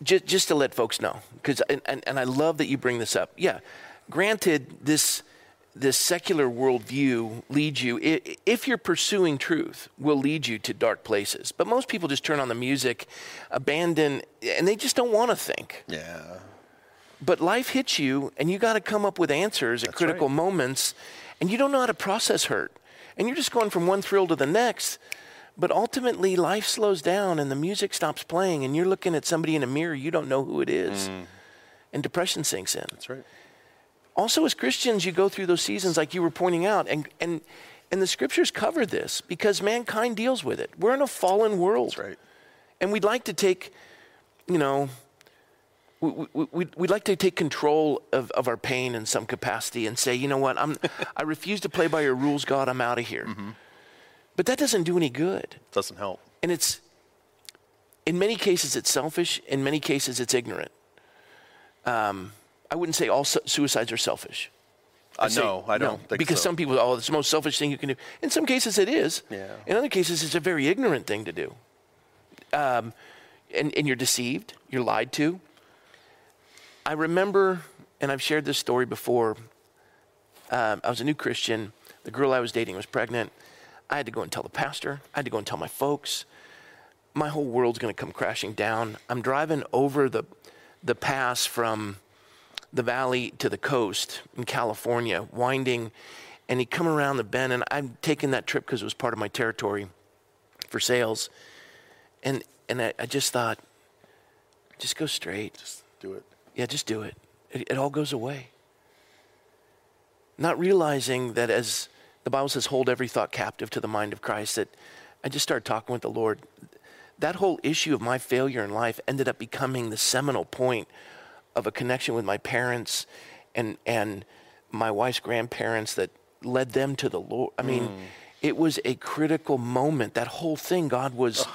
Just just to let folks know, because and, and, and I love that you bring this up. Yeah, granted, this this secular worldview leads you, if you're pursuing truth, will lead you to dark places. But most people just turn on the music, abandon, and they just don't want to think. Yeah. But life hits you, and you got to come up with answers at That's critical right. moments, and you don't know how to process hurt. And you're just going from one thrill to the next. But ultimately, life slows down, and the music stops playing, and you're looking at somebody in a mirror, you don't know who it is. Mm. And depression sinks in. That's right. Also, as Christians, you go through those seasons like you were pointing out, and, and, and the scriptures cover this because mankind deals with it. We're in a fallen world. That's right. And we'd like to take, you know, we, we, we'd, we'd like to take control of, of our pain in some capacity and say, you know what, I'm, I refuse to play by your rules, God, I'm out of here. But that doesn't do any good. Doesn't help. And it's, in many cases, it's selfish. In many cases, it's ignorant. Um, I wouldn't say all su- suicides are selfish. Uh, say- no, I don't think because so. some people, oh, it's the most selfish thing you can do. In some cases, it is. Yeah. In other cases, it's a very ignorant thing to do. Um, and, and you're deceived, you're lied to. I remember, and I've shared this story before. Um, I was a new Christian. The girl I was dating was pregnant. I had to go and tell the pastor. I had to go and tell my folks. My whole world's going to come crashing down. I'm driving over the, the pass from the valley to the coast in California, winding, and he'd come around the bend. And I'm taking that trip because it was part of my territory for sales. And, and I, I just thought, just go straight. Just do it. Yeah, just do it. It, it all goes away. Not realizing that as the Bible says, hold every thought captive to the mind of Christ, that I just started talking with the Lord. That whole issue of my failure in life ended up becoming the seminal point of a connection with my parents and, and my wife's grandparents that led them to the Lord. I mean, mm. it was a critical moment. That whole thing, God was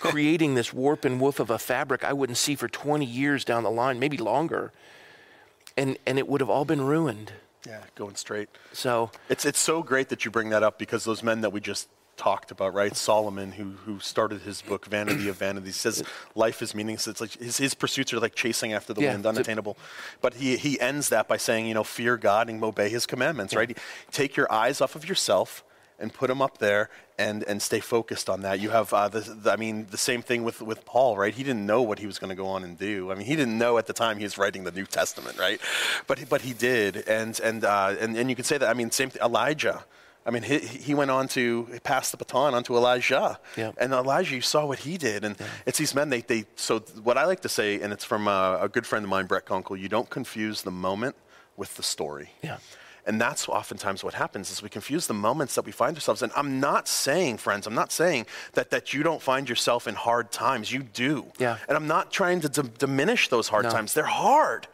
creating this warp and woof of a fabric I wouldn't see for 20 years down the line, maybe longer. And, and it would have all been ruined. Yeah, going straight. So, It's it's so great that you bring that up because those men that we just talked about, right? Solomon, who who started his book Vanity of Vanities, says life is meaningless. It's like his, his pursuits are like chasing after the Yeah, wind, unattainable. But he he ends that by saying, you know, fear God and obey His commandments, right? Take your eyes off of yourself and put them up there and, and stay focused on that. You have, uh, the, the- I mean, the same thing with, with Paul, right? He didn't know what he was going to go on and do. I mean, he didn't know at the time he was writing the New Testament, right? But, he- but he did. And, and, uh, and, and you could say that, I mean, same thing, Elijah. I mean, he, he went on to pass the baton on to Elisha. Yeah. And Elisha, you saw what he did. And it's these men, they, they, so what I like to say, and it's from a, a good friend of mine, Brett Kunkel, you don't confuse the moment with the story. yeah. And that's oftentimes what happens is we confuse the moments that we find ourselves in. I'm not saying, friends, I'm not saying that, that you don't find yourself in hard times. You do. Yeah. And I'm not trying to d- diminish those hard No. times. They're hard.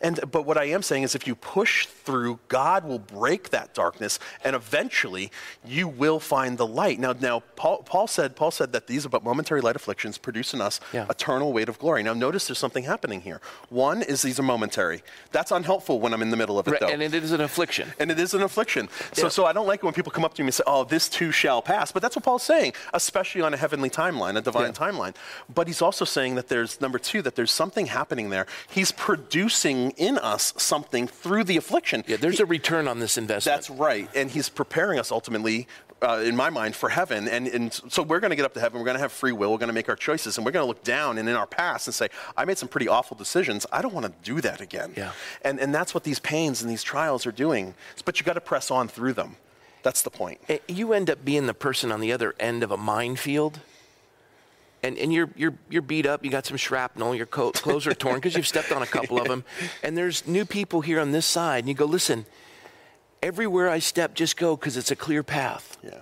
And, but what I am saying is if you push through, God will break that darkness and eventually you will find the light. Now, now Paul, Paul, said, Paul said that these are but momentary light afflictions produce in us Yeah. eternal weight of glory. Now notice there's something happening here. One is these are momentary. That's unhelpful when I'm in the middle of it Right, though and it is an affliction. and it is an affliction. So, Yeah. so I don't like it when people come up to me and say, "Oh, this too shall pass." But that's what Paul's saying, especially on a heavenly timeline, a divine Yeah. timeline. But he's also saying that there's number two, that there's something happening there. He's producing in us something through the affliction. Yeah, there's He- a return on this investment. that's right. And he's preparing us ultimately, uh, in my mind, for heaven. And, and so we're going to get up to heaven. We're going to have free will. We're going to make our choices. And we're going to look down and in our past and say, I made some pretty awful decisions. I don't want to do that again. Yeah. And, and that's what these pains and these trials are doing. But you got to press on through them. That's the point. Eh, you end up being the person on the other end of a minefield. And, and you're, you're, you're beat up, you got some shrapnel, your coat, clothes are torn because you've stepped on a couple of them. And there's new people here on this side. And you go, listen, everywhere I step, just go because it's a clear path. Yeah.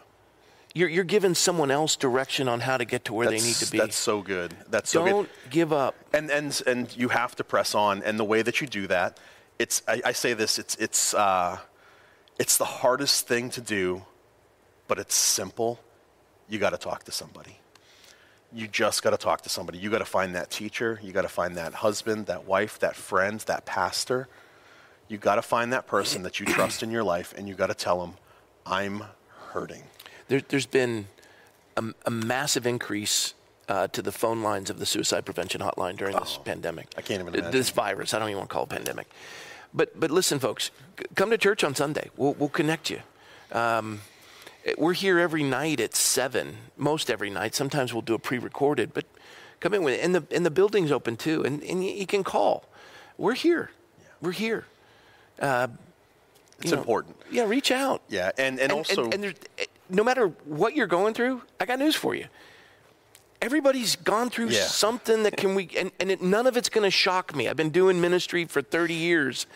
You're, you're giving someone else direction on how to get to where they need to be. that's so good. That's so Don't good. give up. and and and you have to press on and the way that you do that it's i, I say this it's it's uh, it's the hardest thing to do but it's simple you got to talk to somebody you just got to talk to somebody you got to find that teacher you got to find that husband that wife that friend that pastor you got to find that person that you trust in your life and you got to tell them i'm hurting There, there's been a, a massive increase uh, to the phone lines of the suicide prevention hotline during this pandemic. Oh, I can't even Th- This virus, I don't even want to call it pandemic. But, but listen, folks, c- come to church on Sunday. We'll, we'll connect you. Um, we're here every night at 7, most every night. Sometimes we'll do a pre recorded, but come in with it. And the, and the building's open too, and, and you, can call. We're here. We're here. it's know, important Yeah, reach out. yeah and and, also and there's, eh, no matter what you're going through, I got news for you. Everybody's gone through Yeah. something that can we, and, and it, none of it's going to shock me. I've been doing ministry for 30 years.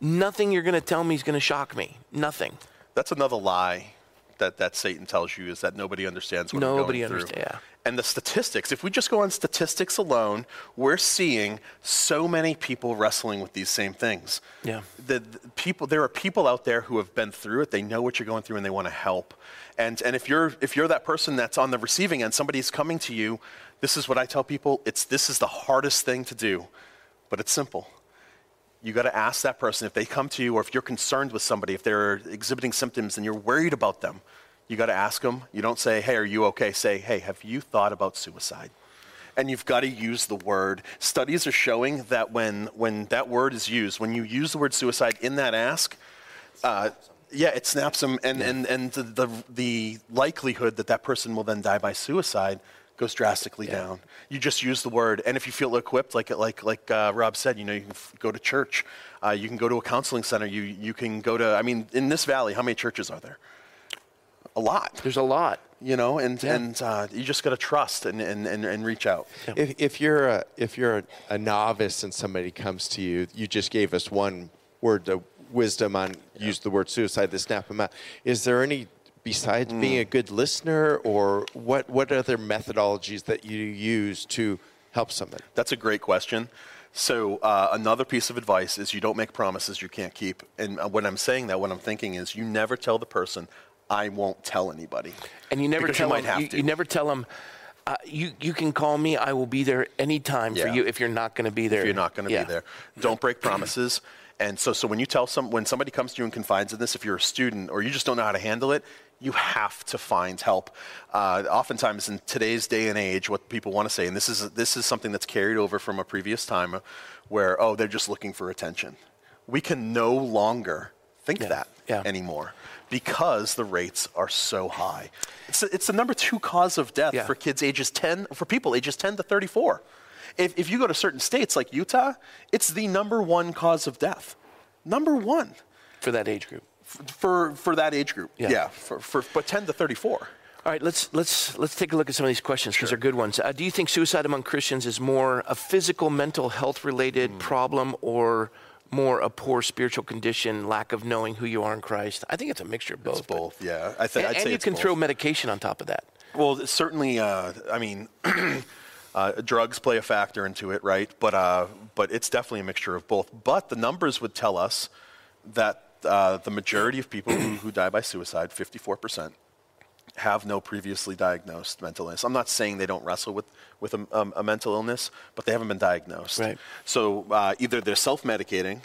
Nothing you're going to tell me is going to shock me. Nothing. That's another lie that, that Satan tells you is that nobody understands what Nobody we're going through. understand- yeah. And the statistics, if we just go on statistics alone, we're seeing so many people wrestling with these same things. Yeah. The, the people, there are people out there who have been through it. They know what you're going through, and they want to help. And and if you're if you're that person that's on the receiving end, somebody's coming to you. This is what I tell people. It's this is the hardest thing to do, but it's simple you got to ask that person if they come to you or if you're concerned with somebody, if they're exhibiting symptoms and you're worried about them, you got to ask them. You don't say, hey, are you okay? Say, hey, have you thought about suicide? And you've got to use the word. Studies are showing that when, when that word is used, when you use the word suicide in that ask, uh, yeah, it snaps them, and, and, and the, the, the likelihood that that person will then die by suicide goes drastically down. You just use the word, and if you feel equipped, like like like uh, Rob said, you know, you can f- go to church, uh, you can go to a counseling center, you you can go to. I mean, in this valley, how many churches are there? A lot. There's a lot. You know, and Yeah. and uh, you just got to trust and, and, and, and reach out. If, if you're a, if you're a, a novice and somebody comes to you, you just gave us one word of wisdom on use the word suicide to snap them out. Is there any besides Hmm. being a good listener, or what what other methodologies that you use to help somebody? That's a great question. So uh, another piece of advice is you don't make promises you can't keep. And uh, when I'm saying that, what I'm thinking is you never tell the person, "I won't tell anybody." And you never Because tell you might them. have You, to. you never tell them. Uh, you you can call me. I will be there anytime for you if you're not going to be there. if you're not going to Yeah. be there. Don't break promises. And so, so when you tell some, when somebody comes to you and confides in this, if you're a student or you just don't know how to handle it, you have to find help. Uh, oftentimes in today's day and age, what people want to say, and this is this is something that's carried over from a previous time, uh, where oh they're just looking for attention. We can no longer think Yeah. that Yeah. anymore because the rates are so high. It's, it's the number two cause of death Yeah. for kids ages 10, for people ages 10 to 34. If, if you go to certain states like Utah, it's the number one cause of death. Number one for that age group. For, for that age group. Yeah. for, for, but 10 to 34. All right, let's let's let's take a look at some of these questions because they're good ones. Uh, do you think suicide among Christians is more a physical, mental health related Hmm. problem, or more a poor spiritual condition, lack of knowing who you are in Christ? I think it's a mixture of both. It's both, yeah. I th- and and you it's can both. throw medication on top of that. Well, certainly, uh, I mean, uh, drugs play a factor into it, right? But, uh, but it's definitely a mixture of both. But the numbers would tell us that uh, the majority of people who, who die by suicide, 54%, have no previously diagnosed mental illness. I'm not saying they don't wrestle with, with a, um, a mental illness, but they haven't been diagnosed. Right. So uh, either they're self medicating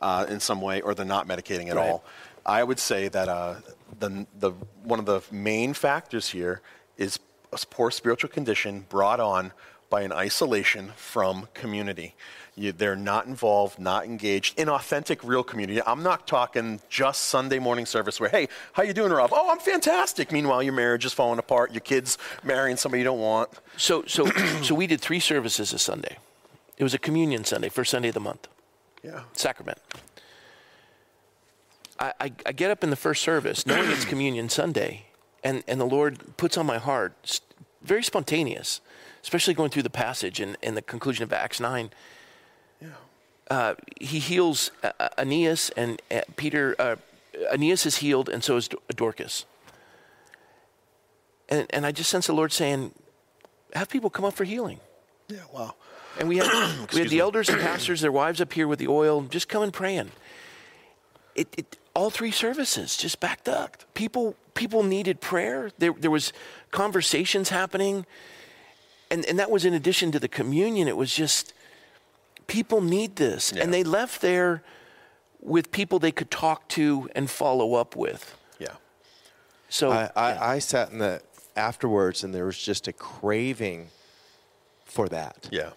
uh, in some way or they're not medicating at Right. all. I would say that uh, the, the, one of the main factors here is a poor spiritual condition brought on by an isolation from community. You, they're not involved, not engaged in authentic, real community. I'm not talking just Sunday morning service where, hey, how you doing, Rob? Oh, I'm fantastic. Meanwhile, your marriage is falling apart. Your kids marrying somebody you don't want. So so so we did three services this Sunday. It was a communion Sunday, first Sunday of the month. Yeah. Sacrament. I, I, I get up in the first service knowing it's Communion Sunday, and, and the Lord puts on my heart, very spontaneous, especially going through the passage and, and the conclusion of Acts 9. Uh, he heals uh, uh, Aeneas, and uh, Peter, uh, Aeneas is healed, and so is Dor- Dorcas. And, and I just sense the Lord saying, have people come up for healing. Yeah, wow. And we had, we had the me. elders and pastors, their wives up here with the oil, just coming praying. It, it, all three services just backed up. People, people needed prayer. There, there was conversations happening. And, and that was in addition to the communion. It was just, people need this. Yeah. And they left there with people they could talk to and follow up with. Yeah. So I, I, I sat in the afterwards, and there was just a craving for that. Yeah.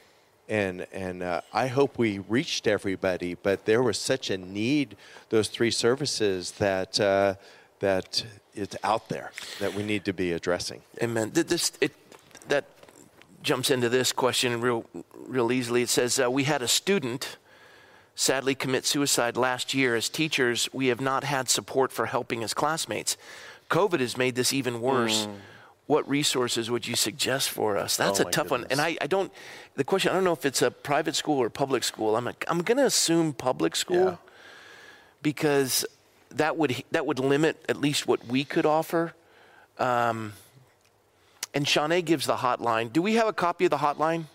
And and uh, I hope we reached everybody. But there was such a need those three services that uh, that it's out there that we need to be addressing. Amen. This it that jumps into this question real real easily. It says uh, we had a student sadly commit suicide last year. As teachers, we have not had support for helping his classmates. COVID has made this even worse. What resources would you suggest for us? That's Oh, a tough one. And. I, I don't, the question, I don't know if it's a private school or public school. I'm, a, I'm going to assume public school Yeah. because that would, that would limit at least what we could offer. Um, and Shawnee gives the hotline. Do we have a copy of the hotline?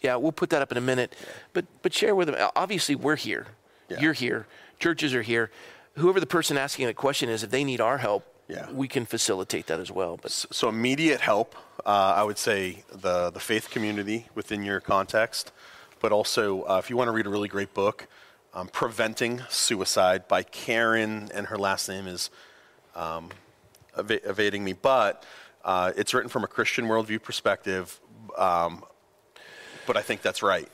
Yeah, we'll put that up in a minute. But but share with them. Obviously, we're here. Yeah. You're here. Churches are here. Whoever the person asking the question is, if they need our help, Yeah. we can facilitate that as well. But So immediate help, uh, I would say the, the faith community within your context, but also uh, if you want to read a really great book, um, Preventing Suicide by Karen, and her last name is um, eva- evading me, but uh, it's written from a Christian worldview perspective. Um, but I think that's right.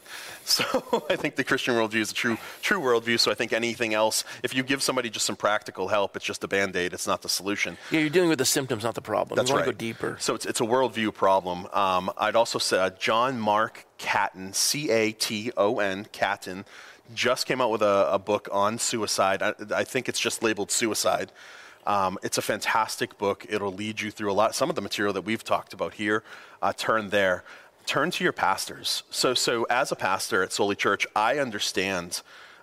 So I think the Christian worldview is a true, true worldview. So I think anything else, if you give somebody just some practical help, it's just a band aid. It's not the solution. Yeah, you're dealing with the symptoms, not the problem. That's you want right. to go deeper. So it's, it's a worldview problem. Um, I'd also say uh, John Mark Caton, C A T O N, Caton, just came out with a, a book on suicide. I, I think it's just labeled suicide. Um, it's a fantastic book. It'll lead you through a lot. Some of the material that we've talked about here, uh, turn there. Turn to your pastors. So, so as a pastor at Soli Church, I understand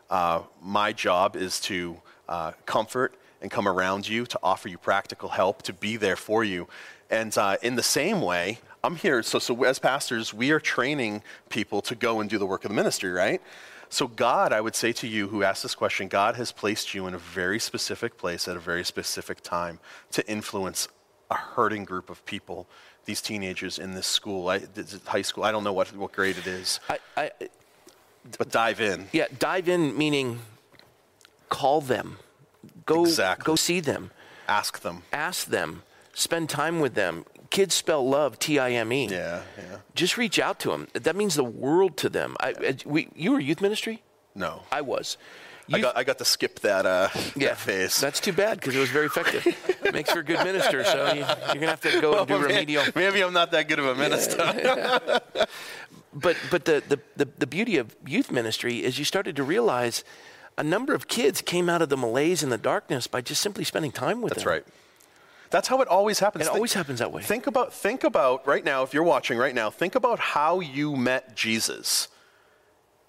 uh, my job is to uh, comfort and come around you, to offer you practical help, to be there for you. And uh, in the same way, I'm here. So, so as pastors, we are training people to go and do the work of the ministry, right? So, God, I would say to you who asked this question, God has placed you in a very specific place at a very specific time to influence a hurting group of people, these teenagers in this school, I, this high school. I don't know what, what grade it is, I, I, but dive in. yeah, dive in, meaning call them, go, Exactly. go see them, Ask them. ask them, spend time with them. Kids spell love T I M E. Yeah, yeah. Just reach out to them. That means the world to them. I, I- we, you were youth ministry. No. I was. I got, I got to skip that, uh, yeah, that phase. That's too bad because it was very effective. Makes for a good minister. So you, you're gonna have to go and do Well, remedial. Maybe I'm not that good of a minister. But but the, the, the, the beauty of youth ministry is you started to realize a number of kids came out of the malaise and the darkness by just simply spending time with That's them. That's right. That's how it always happens. It Think- always happens that way. Think about think about right now if you're watching right now, think about how you met Jesus.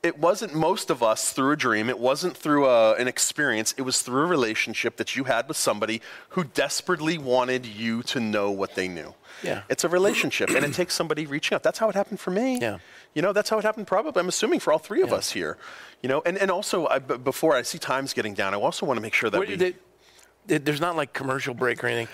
It wasn't most of us through a dream. It wasn't through a, an experience. It was through a relationship that you had with somebody who desperately wanted you to know what they knew. Yeah. It's a relationship, and it takes somebody reaching out. That's how it happened for me. Yeah. You know, that's how it happened probably, I'm assuming, for all three of Yeah. us here. You know, and, and also, I, b- before I see times getting down, I also want to make sure that we... they- there's not like commercial break or anything.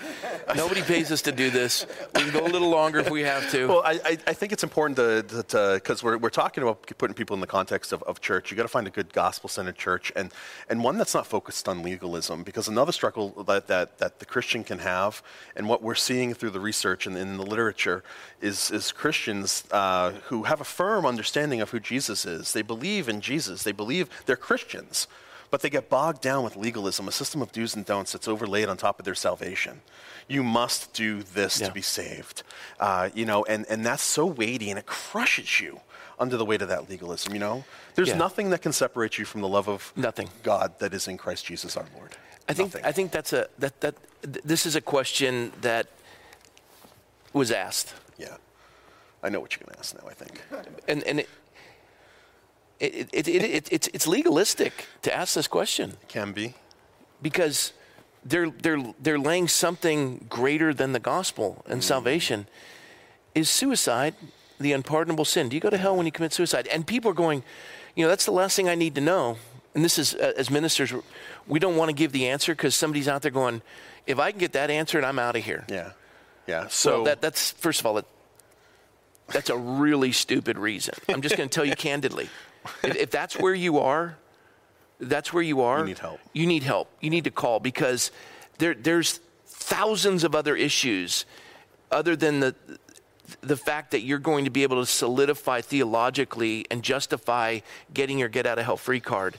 Nobody pays us to do this. We can go a little longer if we have to. Well, I, I, think it's important to, because we're, we're talking about putting people in the context of, of church. You got to find a good gospel-centered church and, and one that's not focused on legalism. Because another struggle that, that, that the Christian can have, and what we're seeing through the research and in the literature, is, is Christians uh, who have a firm understanding of who Jesus is. They believe in Jesus. They believe they're Christians. But they get bogged down with legalism, a system of do's and don'ts that's overlaid on top of their salvation. You must do this Yeah. to be saved. Uh, you know, and, and that's so weighty and it crushes you under the weight of that legalism, you know? There's Yeah. nothing that can separate you from the love of Nothing. God that is in Christ Jesus our Lord. I think Nothing. I think that's a that that th- this is a question that was asked, yeah. I know what you're going to ask now, I think. and and it, it, it, it, it, it's it's legalistic to ask this question Can be. because they're they're they're laying something greater than the gospel and salvation. Is suicide the unpardonable sin? Do you go to hell when you commit suicide? And people are going, you know, that's the last thing I need to know. And this is uh, as ministers, we don't want to give the answer because somebody's out there going, if I can get that answered, I'm out of here. Yeah. Yeah. So well, that, that's first of all, that, that's a really stupid reason. I'm just going to tell you candidly. If, if that's where you are, that's where you are. You need help. You need help. You need to call because there, there's thousands of other issues other than the the fact that you're going to be able to solidify theologically and justify getting your get out of hell free card.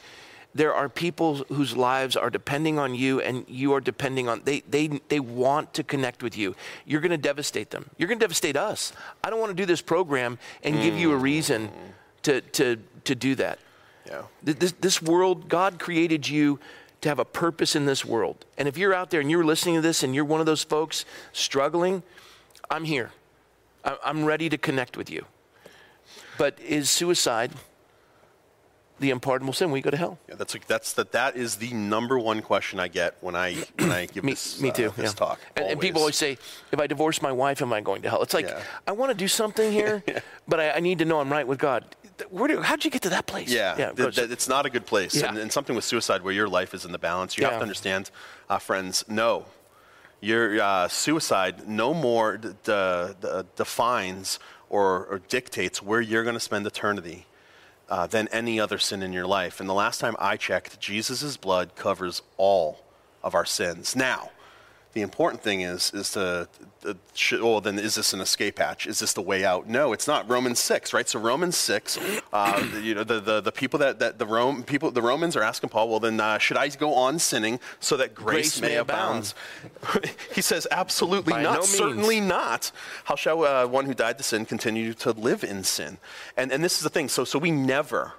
There are people whose lives are depending on you and you are depending on they they they want to connect with you. You're going to devastate them. You're going to devastate us. I don't want to do this program and give you a reason to to to do that. yeah. This, this world, God created you to have a purpose in this world. And if you're out there and you're listening to this and you're one of those folks struggling, I'm here. I'm ready to connect with you. But is suicide the unpardonable sin? We go to hell. Yeah, that's a, that's the, that is the number one question I get when I when I give Me, this me uh, too. this yeah. talk. And, and people always say, if I divorce my wife, am I going to hell? It's like, Yeah. I want to do something here, but I, I need to know I'm right with God. Where do, how'd you get to that place? Yeah, yeah. th- go- th- it's not a good place. Yeah. And, and something with suicide where your life is in the balance, you have to understand, uh, friends, no. Your uh, suicide no more d- d- d- defines or, or dictates where you're going to spend eternity uh, than any other sin in your life. And the last time I checked, Jesus' blood covers all of our sins. Now, The important thing is is to, uh, should, well then is this an escape hatch? Is this the way out? No, it's not. Romans six, right? So Romans six, uh, you know the, the, the people that, that the Rome people the Romans are asking Paul, well then uh, should I go on sinning so that grace, Grace may may abound? he says absolutely By not. no means. Certainly not. How shall uh, one who died to sin continue to live in sin? And and this is the thing. So so we never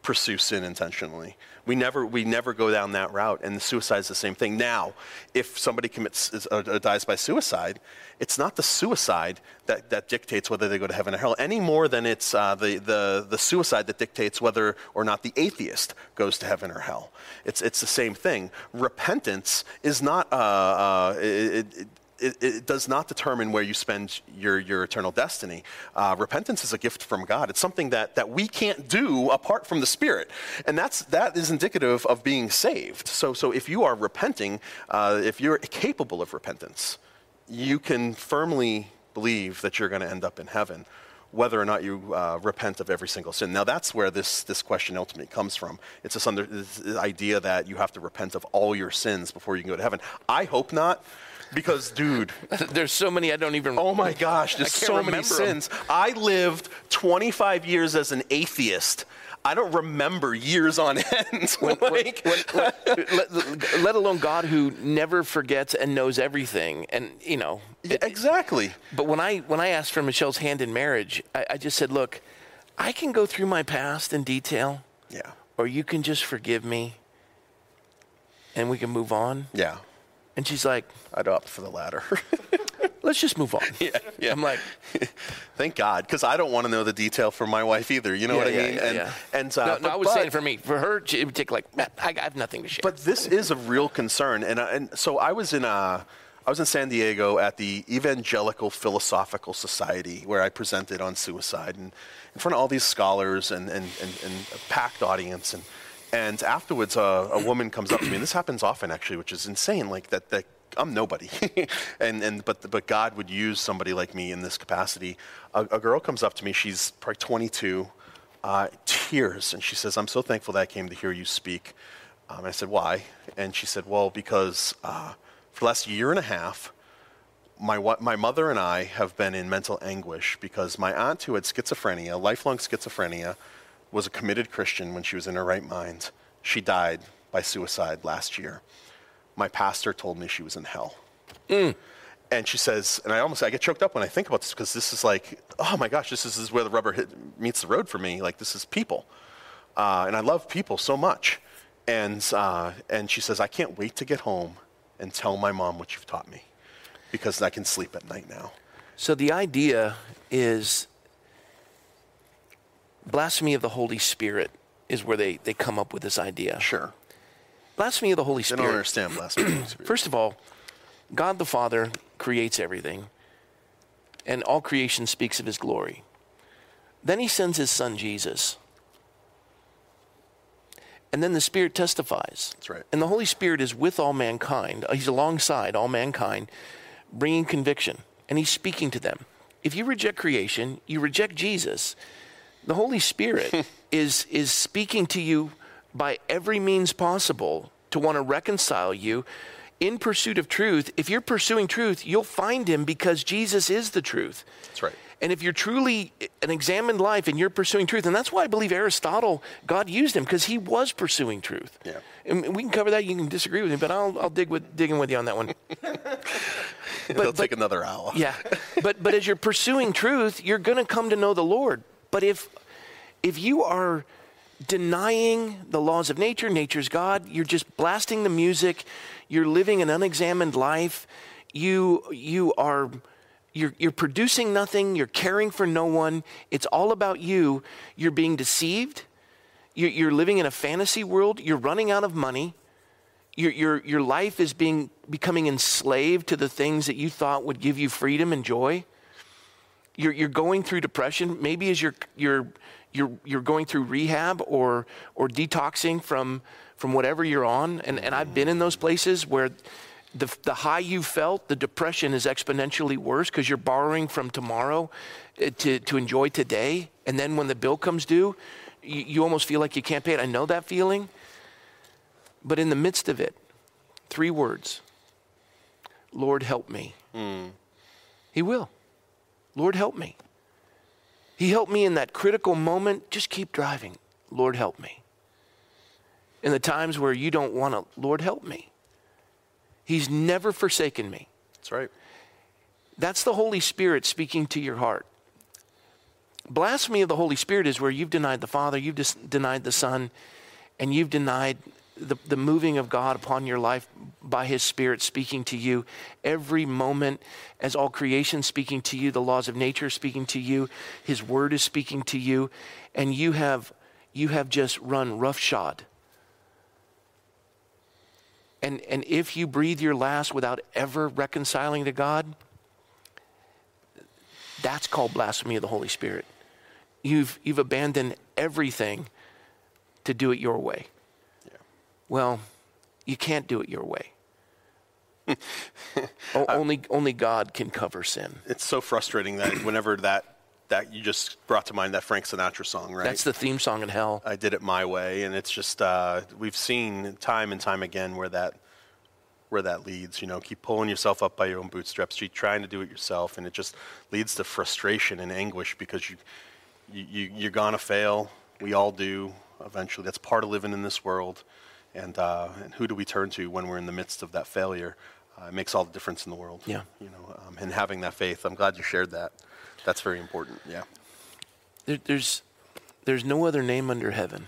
pursue sin intentionally. We never, we never go down that route, and the suicide is the same thing. Now, if somebody commits, uh, uh, dies by suicide, it's not the suicide that, that dictates whether they go to heaven or hell any more than it's uh, the, the, the suicide that dictates whether or not the atheist goes to heaven or hell. It's, it's the same thing. Repentance is not, uh, uh, it, it, it, it does not determine where you spend your, your eternal destiny. Uh, repentance is a gift from God. It's something that, that we can't do apart from the Spirit. And that's, that is indicative of being saved. So, so if you are repenting, uh, if you're capable of repentance, you can firmly believe that you're going to end up in heaven whether or not you uh, repent of every single sin. Now, that's where this, this question ultimately comes from. It's this, under, this idea that you have to repent of all your sins before you can go to heaven. I hope not, because, dude, There's so many I don't even. oh my gosh, there's so many sins. I lived 25 years as an atheist. I don't remember years on end. like, let, let alone God who never forgets and knows everything. And, you know, Yeah, exactly. but when I, when I asked for Michelle's hand in marriage, I, I just said, look, I can go through my past in detail, Yeah. or you can just forgive me and we can move on. Yeah. And she's like, I'd opt for the latter. let's just move on. yeah, yeah. I'm like, Thank God, because I don't want to know the detail for my wife either. You know what I yeah, mean? yeah, and yeah. and uh, no, no, but- I was but- saying for me, for her, it would take like, I I have nothing to share. But this is a real concern, and uh, and so I was in uh, I was in San Diego at the Evangelical Philosophical Society where I presented on suicide, and in front of all these scholars and and, and, and a packed audience, and and afterwards uh, a woman comes up to me, and this happens often actually, which is insane, like that that. I'm nobody, and and but but God would use somebody like me in this capacity. A, a girl comes up to me. She's probably 22, uh, tears, and she says, "I'm so thankful that I came to hear you speak." Um, I said, why? And she said, well, because uh, for the last year and a half, my, my mother and I have been in mental anguish because my aunt, who had schizophrenia, lifelong schizophrenia, was a committed Christian when she was in her right mind. She died by suicide last year. My pastor told me she was in hell. And she says, and I almost I get choked up when I think about this because this is like, oh my gosh, this is, this is where the rubber hit, meets the road for me. Like this is people, uh, and I love people so much. And uh, and she says, I can't wait to get home and tell my mom what you've taught me, because I can sleep at night now. So the idea is blasphemy of the Holy Spirit is where they, they come up with this idea. Sure, Blasphemy of the Holy they don't understand blasphemy. of First of all, God the Father creates everything, and all creation speaks of his glory. Then he sends his son Jesus. And then the Spirit testifies. That's right. And the Holy Spirit is with all mankind. Uh, He's alongside all mankind, bringing conviction, and he's speaking to them. If you reject creation, you reject Jesus. The Holy Spirit is, is speaking to you by every means possible to want to reconcile you in pursuit of truth. If you're pursuing truth, you'll find him because Jesus is the truth. That's right. And if you're truly an examined life and you're pursuing truth, and that's why I believe Aristotle, God used him because he was pursuing truth. Yeah. And we can cover that. You can disagree with me, but I'll, I'll dig with digging with you on that one. It'll take another hour. Yeah. But but as you're pursuing truth, you're going to come to know the Lord. But if if you are denying the laws of nature, nature's God, you're just blasting the music, you're living an unexamined life, you you are you're, you're producing nothing, you're caring for no one, it's all about you, you're being deceived, you're, you're living in a fantasy world, you're running out of money, your, your, your life is being becoming enslaved to the things that you thought would give you freedom and joy. You're, you're going through depression. Maybe as you're, you're, you're, you're going through rehab or, or detoxing from, from whatever you're on. And, and I've been in those places where the, the high you felt, the depression is exponentially worse because you're borrowing from tomorrow uh, to, to enjoy today. And then when the bill comes due, you, you almost feel like you can't pay it. I know that feeling. But in the midst of it, three words Lord, help me. He will. Lord, help me. He helped me in that critical moment. Just keep driving. Lord, help me. In the times where you don't want to, Lord, help me. He's never forsaken me. That's right. That's the Holy Spirit speaking to your heart. Blasphemy of the Holy Spirit is where you've denied the Father, you've denied the Son, and you've denied the, the moving of God upon your life by His Spirit speaking to you every moment, as all creation speaking to you, the laws of nature speaking to you, His Word is speaking to you, and you have you have just run roughshod. And and if you breathe your last without ever reconciling to God, that's called blasphemy of the Holy Spirit. You've, you've abandoned everything to do it your way. Well, you can't do it your way. Only, only God can cover sin. It's so frustrating that whenever that that you just brought to mind that Frank Sinatra song, right? That's the theme song in hell. I did it my way, and it's just uh, we've seen time and time again where that where that leads. You know, keep pulling yourself up by your own bootstraps, keep trying to do it yourself, and it just leads to frustration and anguish because you, you, you you're gonna fail. We all do eventually. That's part of living in this world, and uh, and who do we turn to when we're in the midst of that failure? Uh, it makes all the difference in the world. Yeah. You know, um, and having that faith. I'm glad you shared that. That's very important. Yeah. There, there's, there's no other name under heaven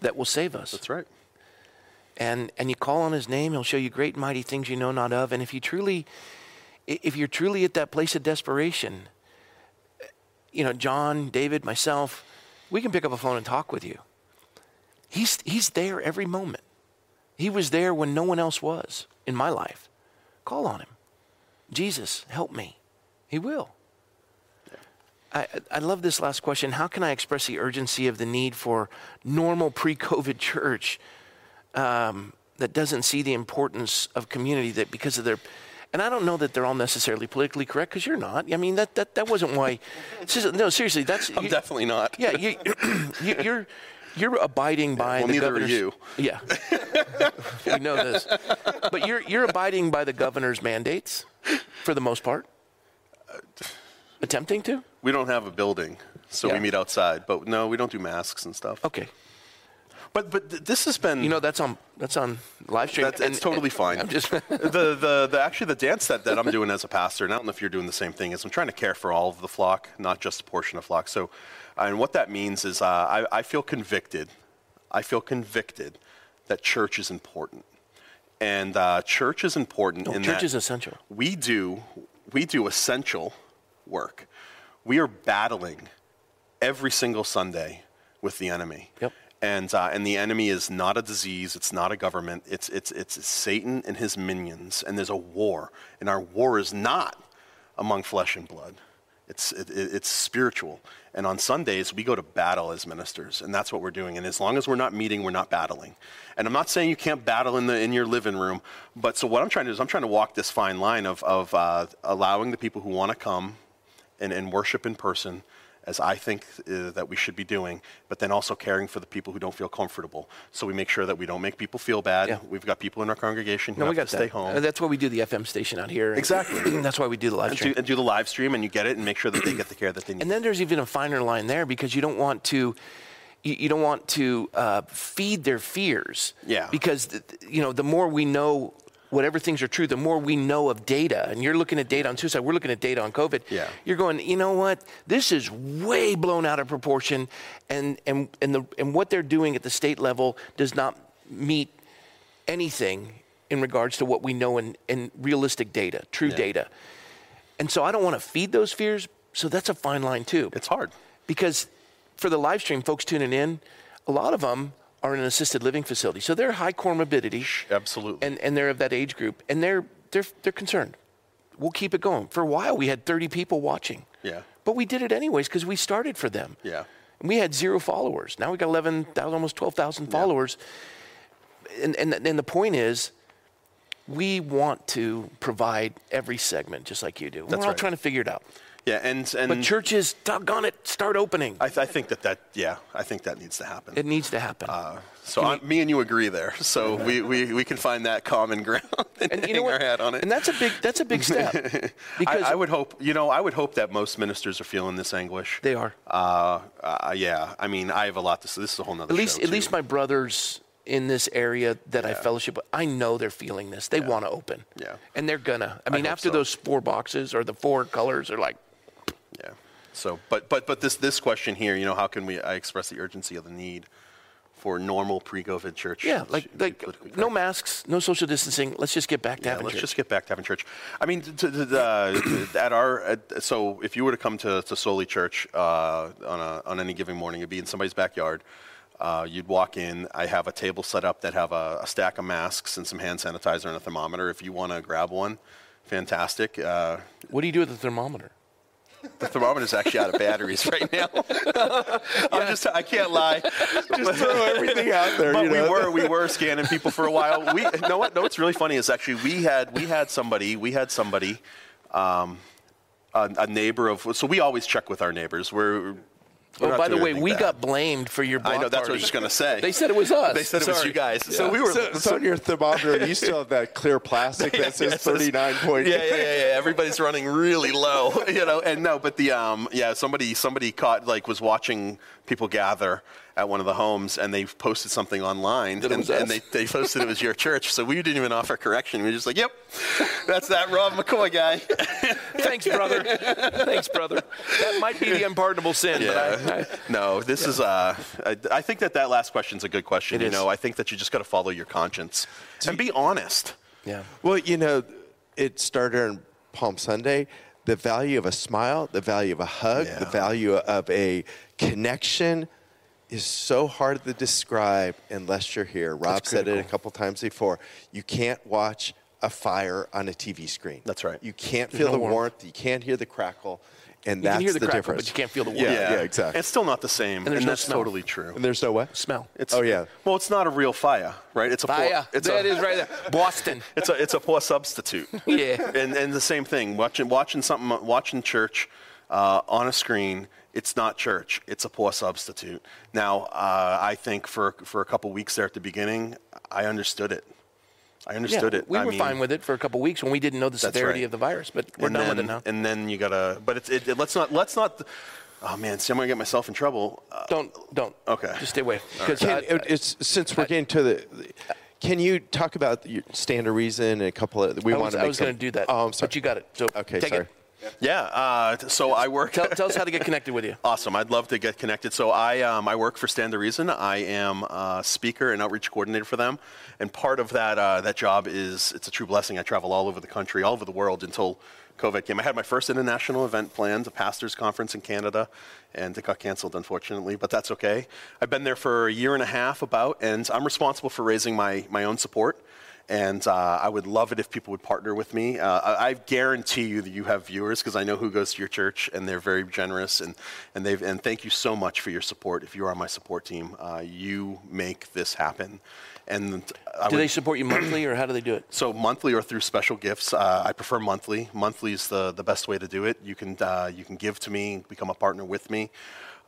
that will save us. That's right. and and you call on his name he'll show you great and mighty things you know not of and if you truly if you're truly at that place of desperation you know john david myself we can pick up a phone and talk with you he's he's there every moment he was there when no one else was in my life call on him jesus help me he will I, I love this last question. How can I express the urgency of the need for normal pre COVID church um, that doesn't see the importance of community that because of their and I don't know that they're all necessarily politically correct because you're not. I mean that that, that wasn't why. No, seriously, that's I'm you- definitely not. yeah. You, you, you're you're abiding by well, the neither are governor's. you. Yeah, we know this, but you're you're abiding by the governor's mandates for the most part. Attempting to. We don't have a building, so Yeah. we meet outside. But no, we don't do masks and stuff. Okay. But but th- this has been You know that's on that's on live stream. That's- it's totally fine. I'm just the, the the actually the dance that, that I'm doing as a pastor, and I don't know if you're doing the same thing, is I'm trying to care for all of the flock, not just a portion of flock. So, and what that means is uh, I, I feel convicted. I feel convicted that church is important, and uh, church is important in church that is essential. we do we do essential work. We are battling every single Sunday with the enemy. Yep. And uh, and the enemy is not a disease. It's not a government. It's it's it's Satan and his minions. And there's a war. And our war is not among flesh and blood. It's it, it- it's spiritual. And on Sundays we go to battle as ministers, and that's what we're doing. And as long as we're not meeting, we're not battling. And I'm not saying you can't battle in the in your living room, but so what I'm trying to do is I'm trying to walk this fine line of of uh, allowing the people who want to come and, and worship in person as I think uh, that we should be doing, but then also caring for the people who don't feel comfortable. So we make sure that we don't make people feel bad. Yeah. We've got people in our congregation who No, we got to that. stay home. Uh, That's why we do the FM station out here. Exactly. that's why we do the live and stream. do, and do the live stream, and you get it, and make sure that they get the care that they need. And then there's even a finer line there because you don't want to, you, don't want to uh, feed their fears. Yeah. Because you know, the more we know whatever things are true, the more we know of data. And you're looking at data on suicide. We're looking at data on COVID. Yeah. You're going, you know what? This is way blown out of proportion, and and and the and what they're doing at the state level does not meet anything in regards to what we know in, in realistic data, true Yeah. data. And so I don't want to feed those fears. So that's a fine line too. it's hard. because for the live stream, folks tuning in, a lot of them are in an assisted living facility. So they're high comorbidity Absolutely. and, and they're of that age group and they're, they're, they're concerned. We'll keep it going. For a while, we had 30 people watching. Yeah. But we did it anyways because we started for them. Yeah. And we had zero followers. Now we got 11,000, almost 12,000 followers. And, and, and the point is, we want to provide every segment just like you do. That's We're all right. trying to figure it out. Yeah, and and But churches, doggone it, start opening. I, th- I think that that yeah, I think that needs to happen. it needs to happen. Uh, so I, me and you agree there. So we, we, we can find that common ground and, and you hang know our hat on it. And that's a big that's a big step. Because I, I would hope, you know, I would hope that most ministers are feeling this anguish. they are. Uh, uh, yeah, I mean, I have a lot to say. This is a whole nother At least at too. least my brothers in this area that I fellowship with, I know they're feeling this. They want to open. Yeah. And they're gonna. I mean, hope after so. those four boxes or the four colors are like Yeah. So, but but but this this question here, you know, how can we I express the urgency of the need for normal pre-COVID church? Yeah, like like no masks, no social distancing. Let's just get back to Yeah, having let's church. just get back to having church. I mean, to, to, to, uh, at our at, so if you were to come to, to Soli Church uh, on a, on any given morning, it'd be in somebody's backyard. Uh, you'd walk in. I have a table set up that have a, a stack of masks and some hand sanitizer and a thermometer. If you want to grab one, fantastic. Uh, what do you do with the thermometer? The thermometer is actually out of batteries right now. I'm just I can't lie. Just throw everything out there. But you we were we were scanning people for a while. We know what? No, what's really funny is actually we had we had somebody we had somebody, um, a, a neighbor of. So we always check with our neighbors. We're. We're Oh, by the way, we bad. got blamed for your I know that's what I was just gonna say. They said it was us. They said it was you guys. So we were. So, so on your thermometer, you still have that clear plastic that says Yeah, says- 39 point. Yeah, yeah, yeah, yeah. Everybody's running really low, you know. And no, but the um, yeah, somebody somebody caught like was watching people gather at one of the homes, and they posted something online, and, and they they posted it was your church. So we didn't even offer correction. We were just like, yep, that's that Rob McCoy guy. Thanks, brother. Thanks, brother. That might be the unpardonable sin, but I, I, no, this is uh, I, I think that that last question's a good question. It you is. know, I think that you just got to follow your conscience and be honest. yeah. Well, you know, it started on Palm Sunday. The value of a smile, the value of a hug, the value of a connection is so hard to describe unless you're here. Rob said it a couple times before. You can't watch a fire on a TV screen. That's right. You can't There's feel no the warmth. warmth. You can't hear the crackle. And You that's can hear the, crackle, difference. but you can't feel the warmth. Yeah, yeah, exactly. It's still not the same, And there's no that's smell. totally true. And there's no what? Smell. It's, Oh, yeah. Well, it's not a real fire, right? It's a poor, Fire. it's That a, is right there. Boston. It's a it's a poor substitute. Yeah. And and the same thing. Watching watching something watching church uh, on a screen. It's not church. It's a poor substitute. Now, uh, I think for for a couple weeks there at the beginning, I understood it. I understood yeah, it. We I were mean, fine with it for a couple weeks when we didn't know the severity right. of the virus, but we're and done then, with it now. And then you gotta. But it's it, it- let's not let's not. Oh man, see, I'm gonna get myself in trouble. Uh, don't don't. Okay. Just stay away. 'Cause Can, I- it- it's, since we're getting to the, can you talk about your stand of reason and a couple of we I want was, to I was some- going to do that. Oh, I'm sorry. But you got it. So Okay, take sorry. it. Yeah. Uh, so I work. Tell, tell us how to get connected with you. Awesome. I'd love to get connected. So I, um, I work for Stand to Reason. I am a speaker and outreach coordinator for them. And part of that, uh, that job is, it's a true blessing. I travel all over the country, all over the world until COVID came. I had my first international event planned, a pastor's conference in Canada, and it got canceled, unfortunately, but that's okay. I've been there for a year and a half about, and I'm responsible for raising my, my own support. And uh, I would love it if people would partner with me. Uh, I, I guarantee you that you have viewers because I know who goes to your church, and they're very generous. And, and, they've, and thank you so much for your support. If you are on my support team, uh, you make this happen. And I Do would- they support you monthly, or how do they do it? so monthly or through special gifts. Uh, I prefer monthly. Monthly is the, the best way to do it. You can uh, you can give to me, become a partner with me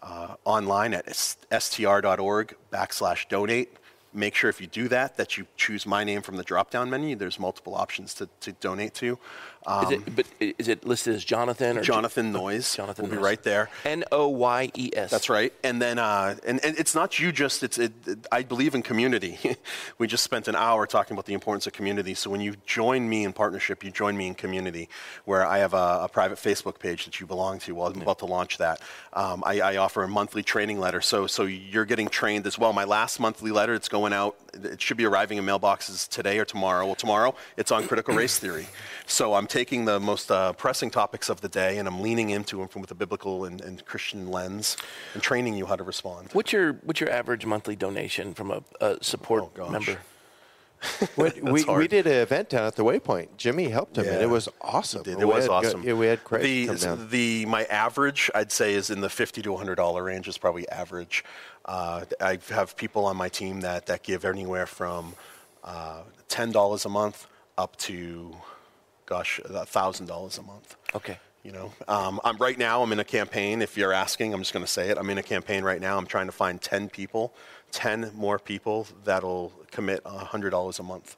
uh, online at str.org backslash donate. Make sure if you do that that you choose my name from the drop down menu. There's multiple options to, to donate to. Um, Is it, but is it listed as Jonathan or Jonathan Noyes Jonathan will be right there. N O Y E S. That's right. And then, uh, and, and it's not you just, it's, it, it- I believe in community. we just spent an hour talking about the importance of community. So when you join me in partnership, you join me in community, where I have a, a private Facebook page that you belong to. Well, I'm about to launch that. Um, I, I offer a monthly training letter. So, so you're getting trained as well. My last monthly letter, it's going out, it should be arriving in mailboxes today or tomorrow. Well, tomorrow, it's on critical race theory. So I'm taking the most uh, pressing topics of the day and I'm leaning into them from with a biblical and, and Christian lens and training you how to respond. What's your what's your average monthly donation from a, a support Oh, gosh. member? What- we, we did an event down at the Waypoint. Jimmy helped him, and it was awesome. It, We was had go- awesome. yeah, we had Craig the, come down. the my average I'd say is in the fifty to hundred dollar range is probably average. Uh, I have people on my team that that give anywhere from uh, ten dollars a month up to gosh thousand dollars a month. Okay. You know, um, I'm right now. I'm in a campaign. If you're asking, I'm just going to say it. I'm in a campaign right now. I'm trying to find 10 people, 10 more people that'll commit $100 a month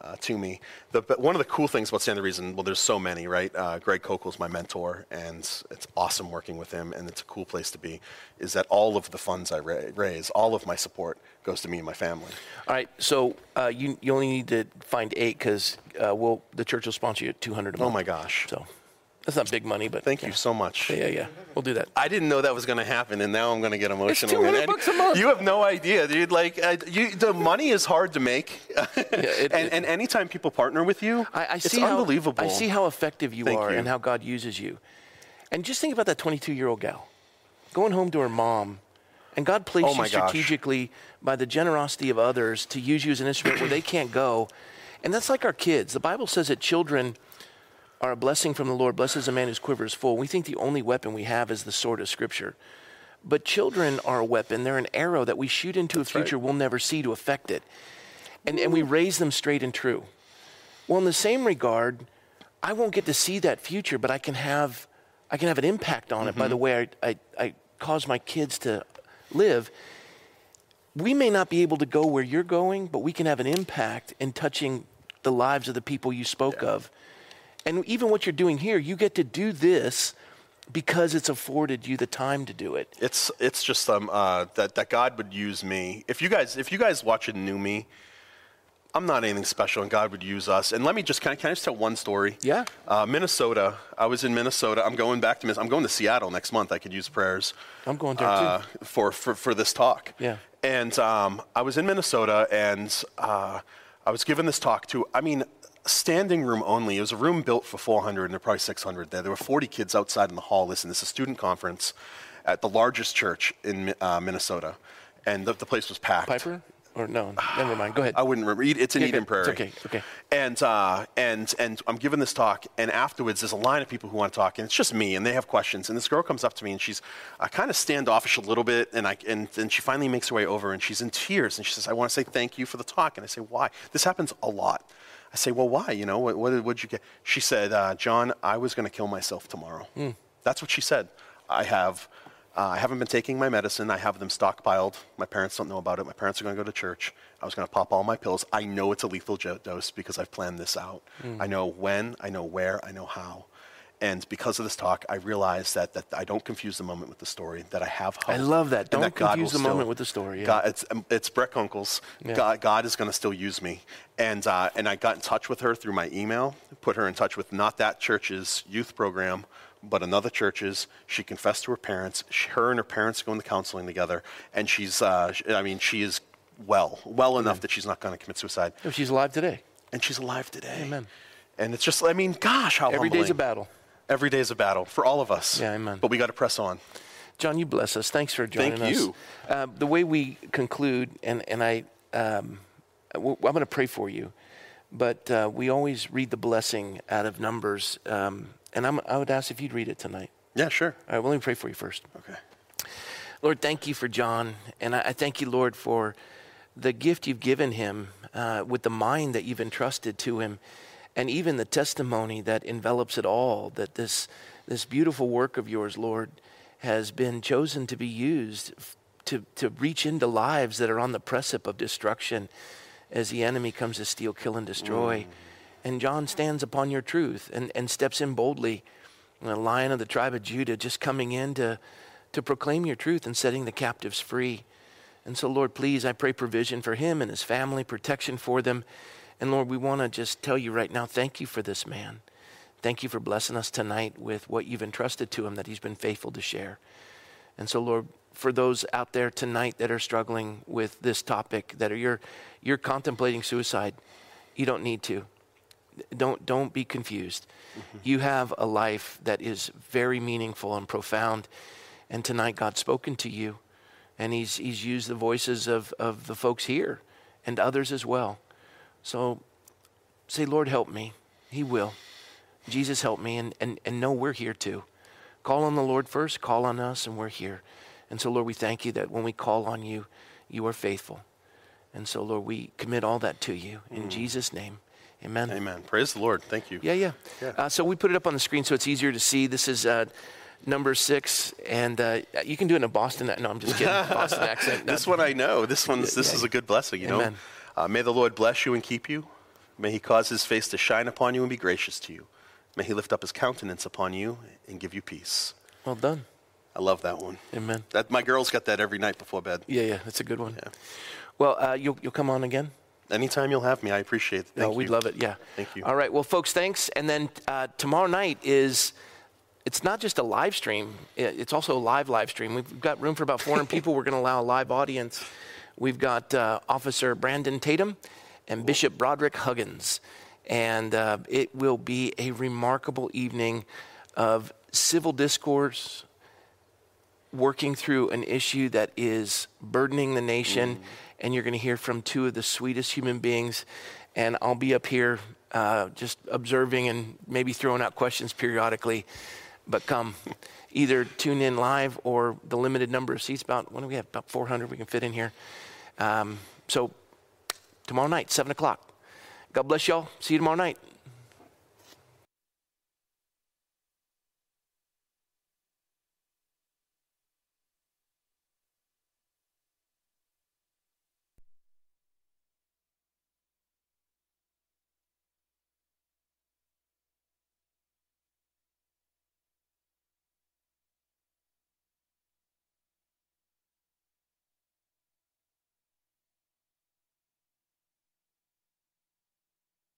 uh, to me. The, but one of the cool things about Stand to Reason, well, there's so many, right? Uh, Greg Koukl is my mentor, and it's awesome working with him, and it's a cool place to be. Is that all of the funds I ra- raise, all of my support goes to me and my family. All right, so uh, you you only need to find eight because uh, we'll the church will sponsor you at 200 a month. Oh my gosh! So that's not big money, but thank yeah. you so much. Yeah, yeah, yeah. We'll do that. I didn't know that was going to happen, and now I'm going to get emotional. It's 200 And bucks a month. You have no idea, dude. Like, uh, you, the money is hard to make, it- and, it- and anytime people partner with you, I, I it's see how, unbelievable. I see how effective you Thank are you. and how God uses you. And just think about that 22 year old gal going home to her mom, and God placed Oh you my gosh. strategically by the generosity of others to use you as an instrument where they can't go. And that's like our kids. The Bible says that children are a blessing from the Lord. Blessed is a man whose quiver is full. We think the only weapon we have is the sword of Scripture. But children are a weapon. They're an arrow that we shoot into That's a future right. we'll never see to affect it. And, and we raise them straight and true. Well, in the same regard, I won't get to see that future, but I can have, I can have an impact on it by the mm-hmm. way I, I, I cause my kids to live. We may not be able to go where you're going, but we can have an impact in touching the lives of the people you spoke of. And even what you're doing here, you get to do this because it's afforded you the time to do it. It's it's just um uh, that that God would use me. If you guys if you guys watch and knew me, I'm not anything special, and God would use us. And let me just can I, can I just tell one story? Yeah. Uh, Minnesota. I was in Minnesota. I'm going back to Miss. I'm going to Seattle next month. I could use prayers. I'm going there uh, too. for, for for this talk. Yeah. And um, I was in Minnesota, and uh, I was given this talk to. I mean. Standing room only. It was a room built for 400, and there were probably 600 there. There were 40 kids outside in the hall. Listen, this is a student conference at the largest church in uh, Minnesota, and the, the place was packed. Piper? Or no, never mind. Go ahead. I wouldn't remember. It's in Yeah, Eden. Prairie. It's okay, okay. And uh, and and I'm giving this talk, and afterwards there's a line of people who want to talk, and it's just me, and they have questions. And this girl comes up to me, and she's uh, kind of standoffish a little bit, and I and and she finally makes her way over, and she's in tears, and she says, "I want to say thank you for the talk." And I say, "Why?" This happens a lot. I say, "Well, why? You know, what what did what'd you get?" She said, uh, "John, I was going to kill myself tomorrow." That's what she said. I have. Uh, I haven't been taking my medicine. I have them stockpiled. My parents don't know about it. My parents are going to go to church. I was going to pop all my pills. I know it's a lethal dose because I've planned this out. I know when, I know where, I know how. And because of this talk, I realized that, that I don't confuse the moment with the story, that I have hope. I love that. Don't God confuse the still- moment with the story, yeah. God, it's, um, it's Brett Kunkle's. Yeah. God, God is going to still use me. And, uh, and I got in touch with her through my email, put her in touch with not that church's youth program, but another church's. She confessed to her parents. She, her and her parents go into counseling together. And she's, uh, I mean, she is well, well enough that she's not going to commit suicide. No, she's alive today. And she's alive today. Amen. And it's just, I mean, gosh, how Every day's a battle. Every day is a battle for all of us. Yeah, amen. But we got to press on. John, you bless us. Thanks for joining Thank us. Thank you. Uh, the way we conclude, and, and I, um, w- I'm going to pray for you, but uh, we always read the blessing out of Numbers. Um, and I'm, I would ask if you'd read it tonight. Yeah, sure. All right, well, let me pray for you first. Okay. Lord, thank you for John. And I, I thank you, Lord, for the gift you've given him uh, with the mind that you've entrusted to him, and even the testimony that envelops it all that this, this beautiful work of yours, Lord, has been chosen to be used to, to reach into lives that are on the precipice of destruction as the enemy comes to steal, kill, and destroy. Mm. And John stands upon your truth and, and steps in boldly, the lion of the tribe of Judah, just coming in to, to proclaim your truth and setting the captives free. And so, Lord, please, I pray provision for him and his family, protection for them. And Lord, we want to just tell you right now, thank you for this man. Thank you for blessing us tonight with what you've entrusted to him that he's been faithful to share. And so, Lord, for those out there tonight that are struggling with this topic, that are you're, you're contemplating suicide, you don't need to. Don't, don't be confused. Mm-hmm. You have a life that is very meaningful and profound. And tonight, God's spoken to you, and He's, he's used the voices of, of the folks here and others as well. So say, Lord, help me. He will. Jesus, help me. And, and, and know we're here too. Call on the Lord first, call on us, and we're here. And so, Lord, we thank you that when we call on you, you are faithful. And so, Lord, we commit all that to you. In Jesus' name, Amen. Amen. Praise the Lord. Thank you. Yeah, yeah. Yeah. Uh, so we put it up on the screen so it's easier to see. This is uh, number six, and uh, you can do it in a Boston. No, I'm just kidding. Boston accent. This one I know. This one's this yeah. is a good blessing. You know. Uh, may the Lord bless you and keep you. May He cause His face to shine upon you and be gracious to you. May He lift up His countenance upon you and give you peace. Well done. I love that one. Amen. That my girls got that every night before bed. Yeah, yeah. That's a good one. Yeah. Well, uh, you'll you'll come on again. Anytime you'll have me, I appreciate it. Thank no, you. we'd love it. Yeah. Thank you. All right. Well, folks, thanks. And then uh, tomorrow night is. It's not just a live stream. It's also a live live stream. We've got room for about 400 people. We're going to allow a live audience. We've got uh, Officer Brandon Tatum and Bishop Broderick Huggins. And uh, it will be a remarkable evening of civil discourse, working through an issue that is burdening the nation, and you're going to hear from two of the sweetest human beings. And I'll be up here uh, just observing and maybe throwing out questions periodically. But come, either tune in live or the limited number of seats. About what do we have? About 400 we can fit in here. Um, so tomorrow night, seven o'clock. God bless y'all. See you tomorrow night.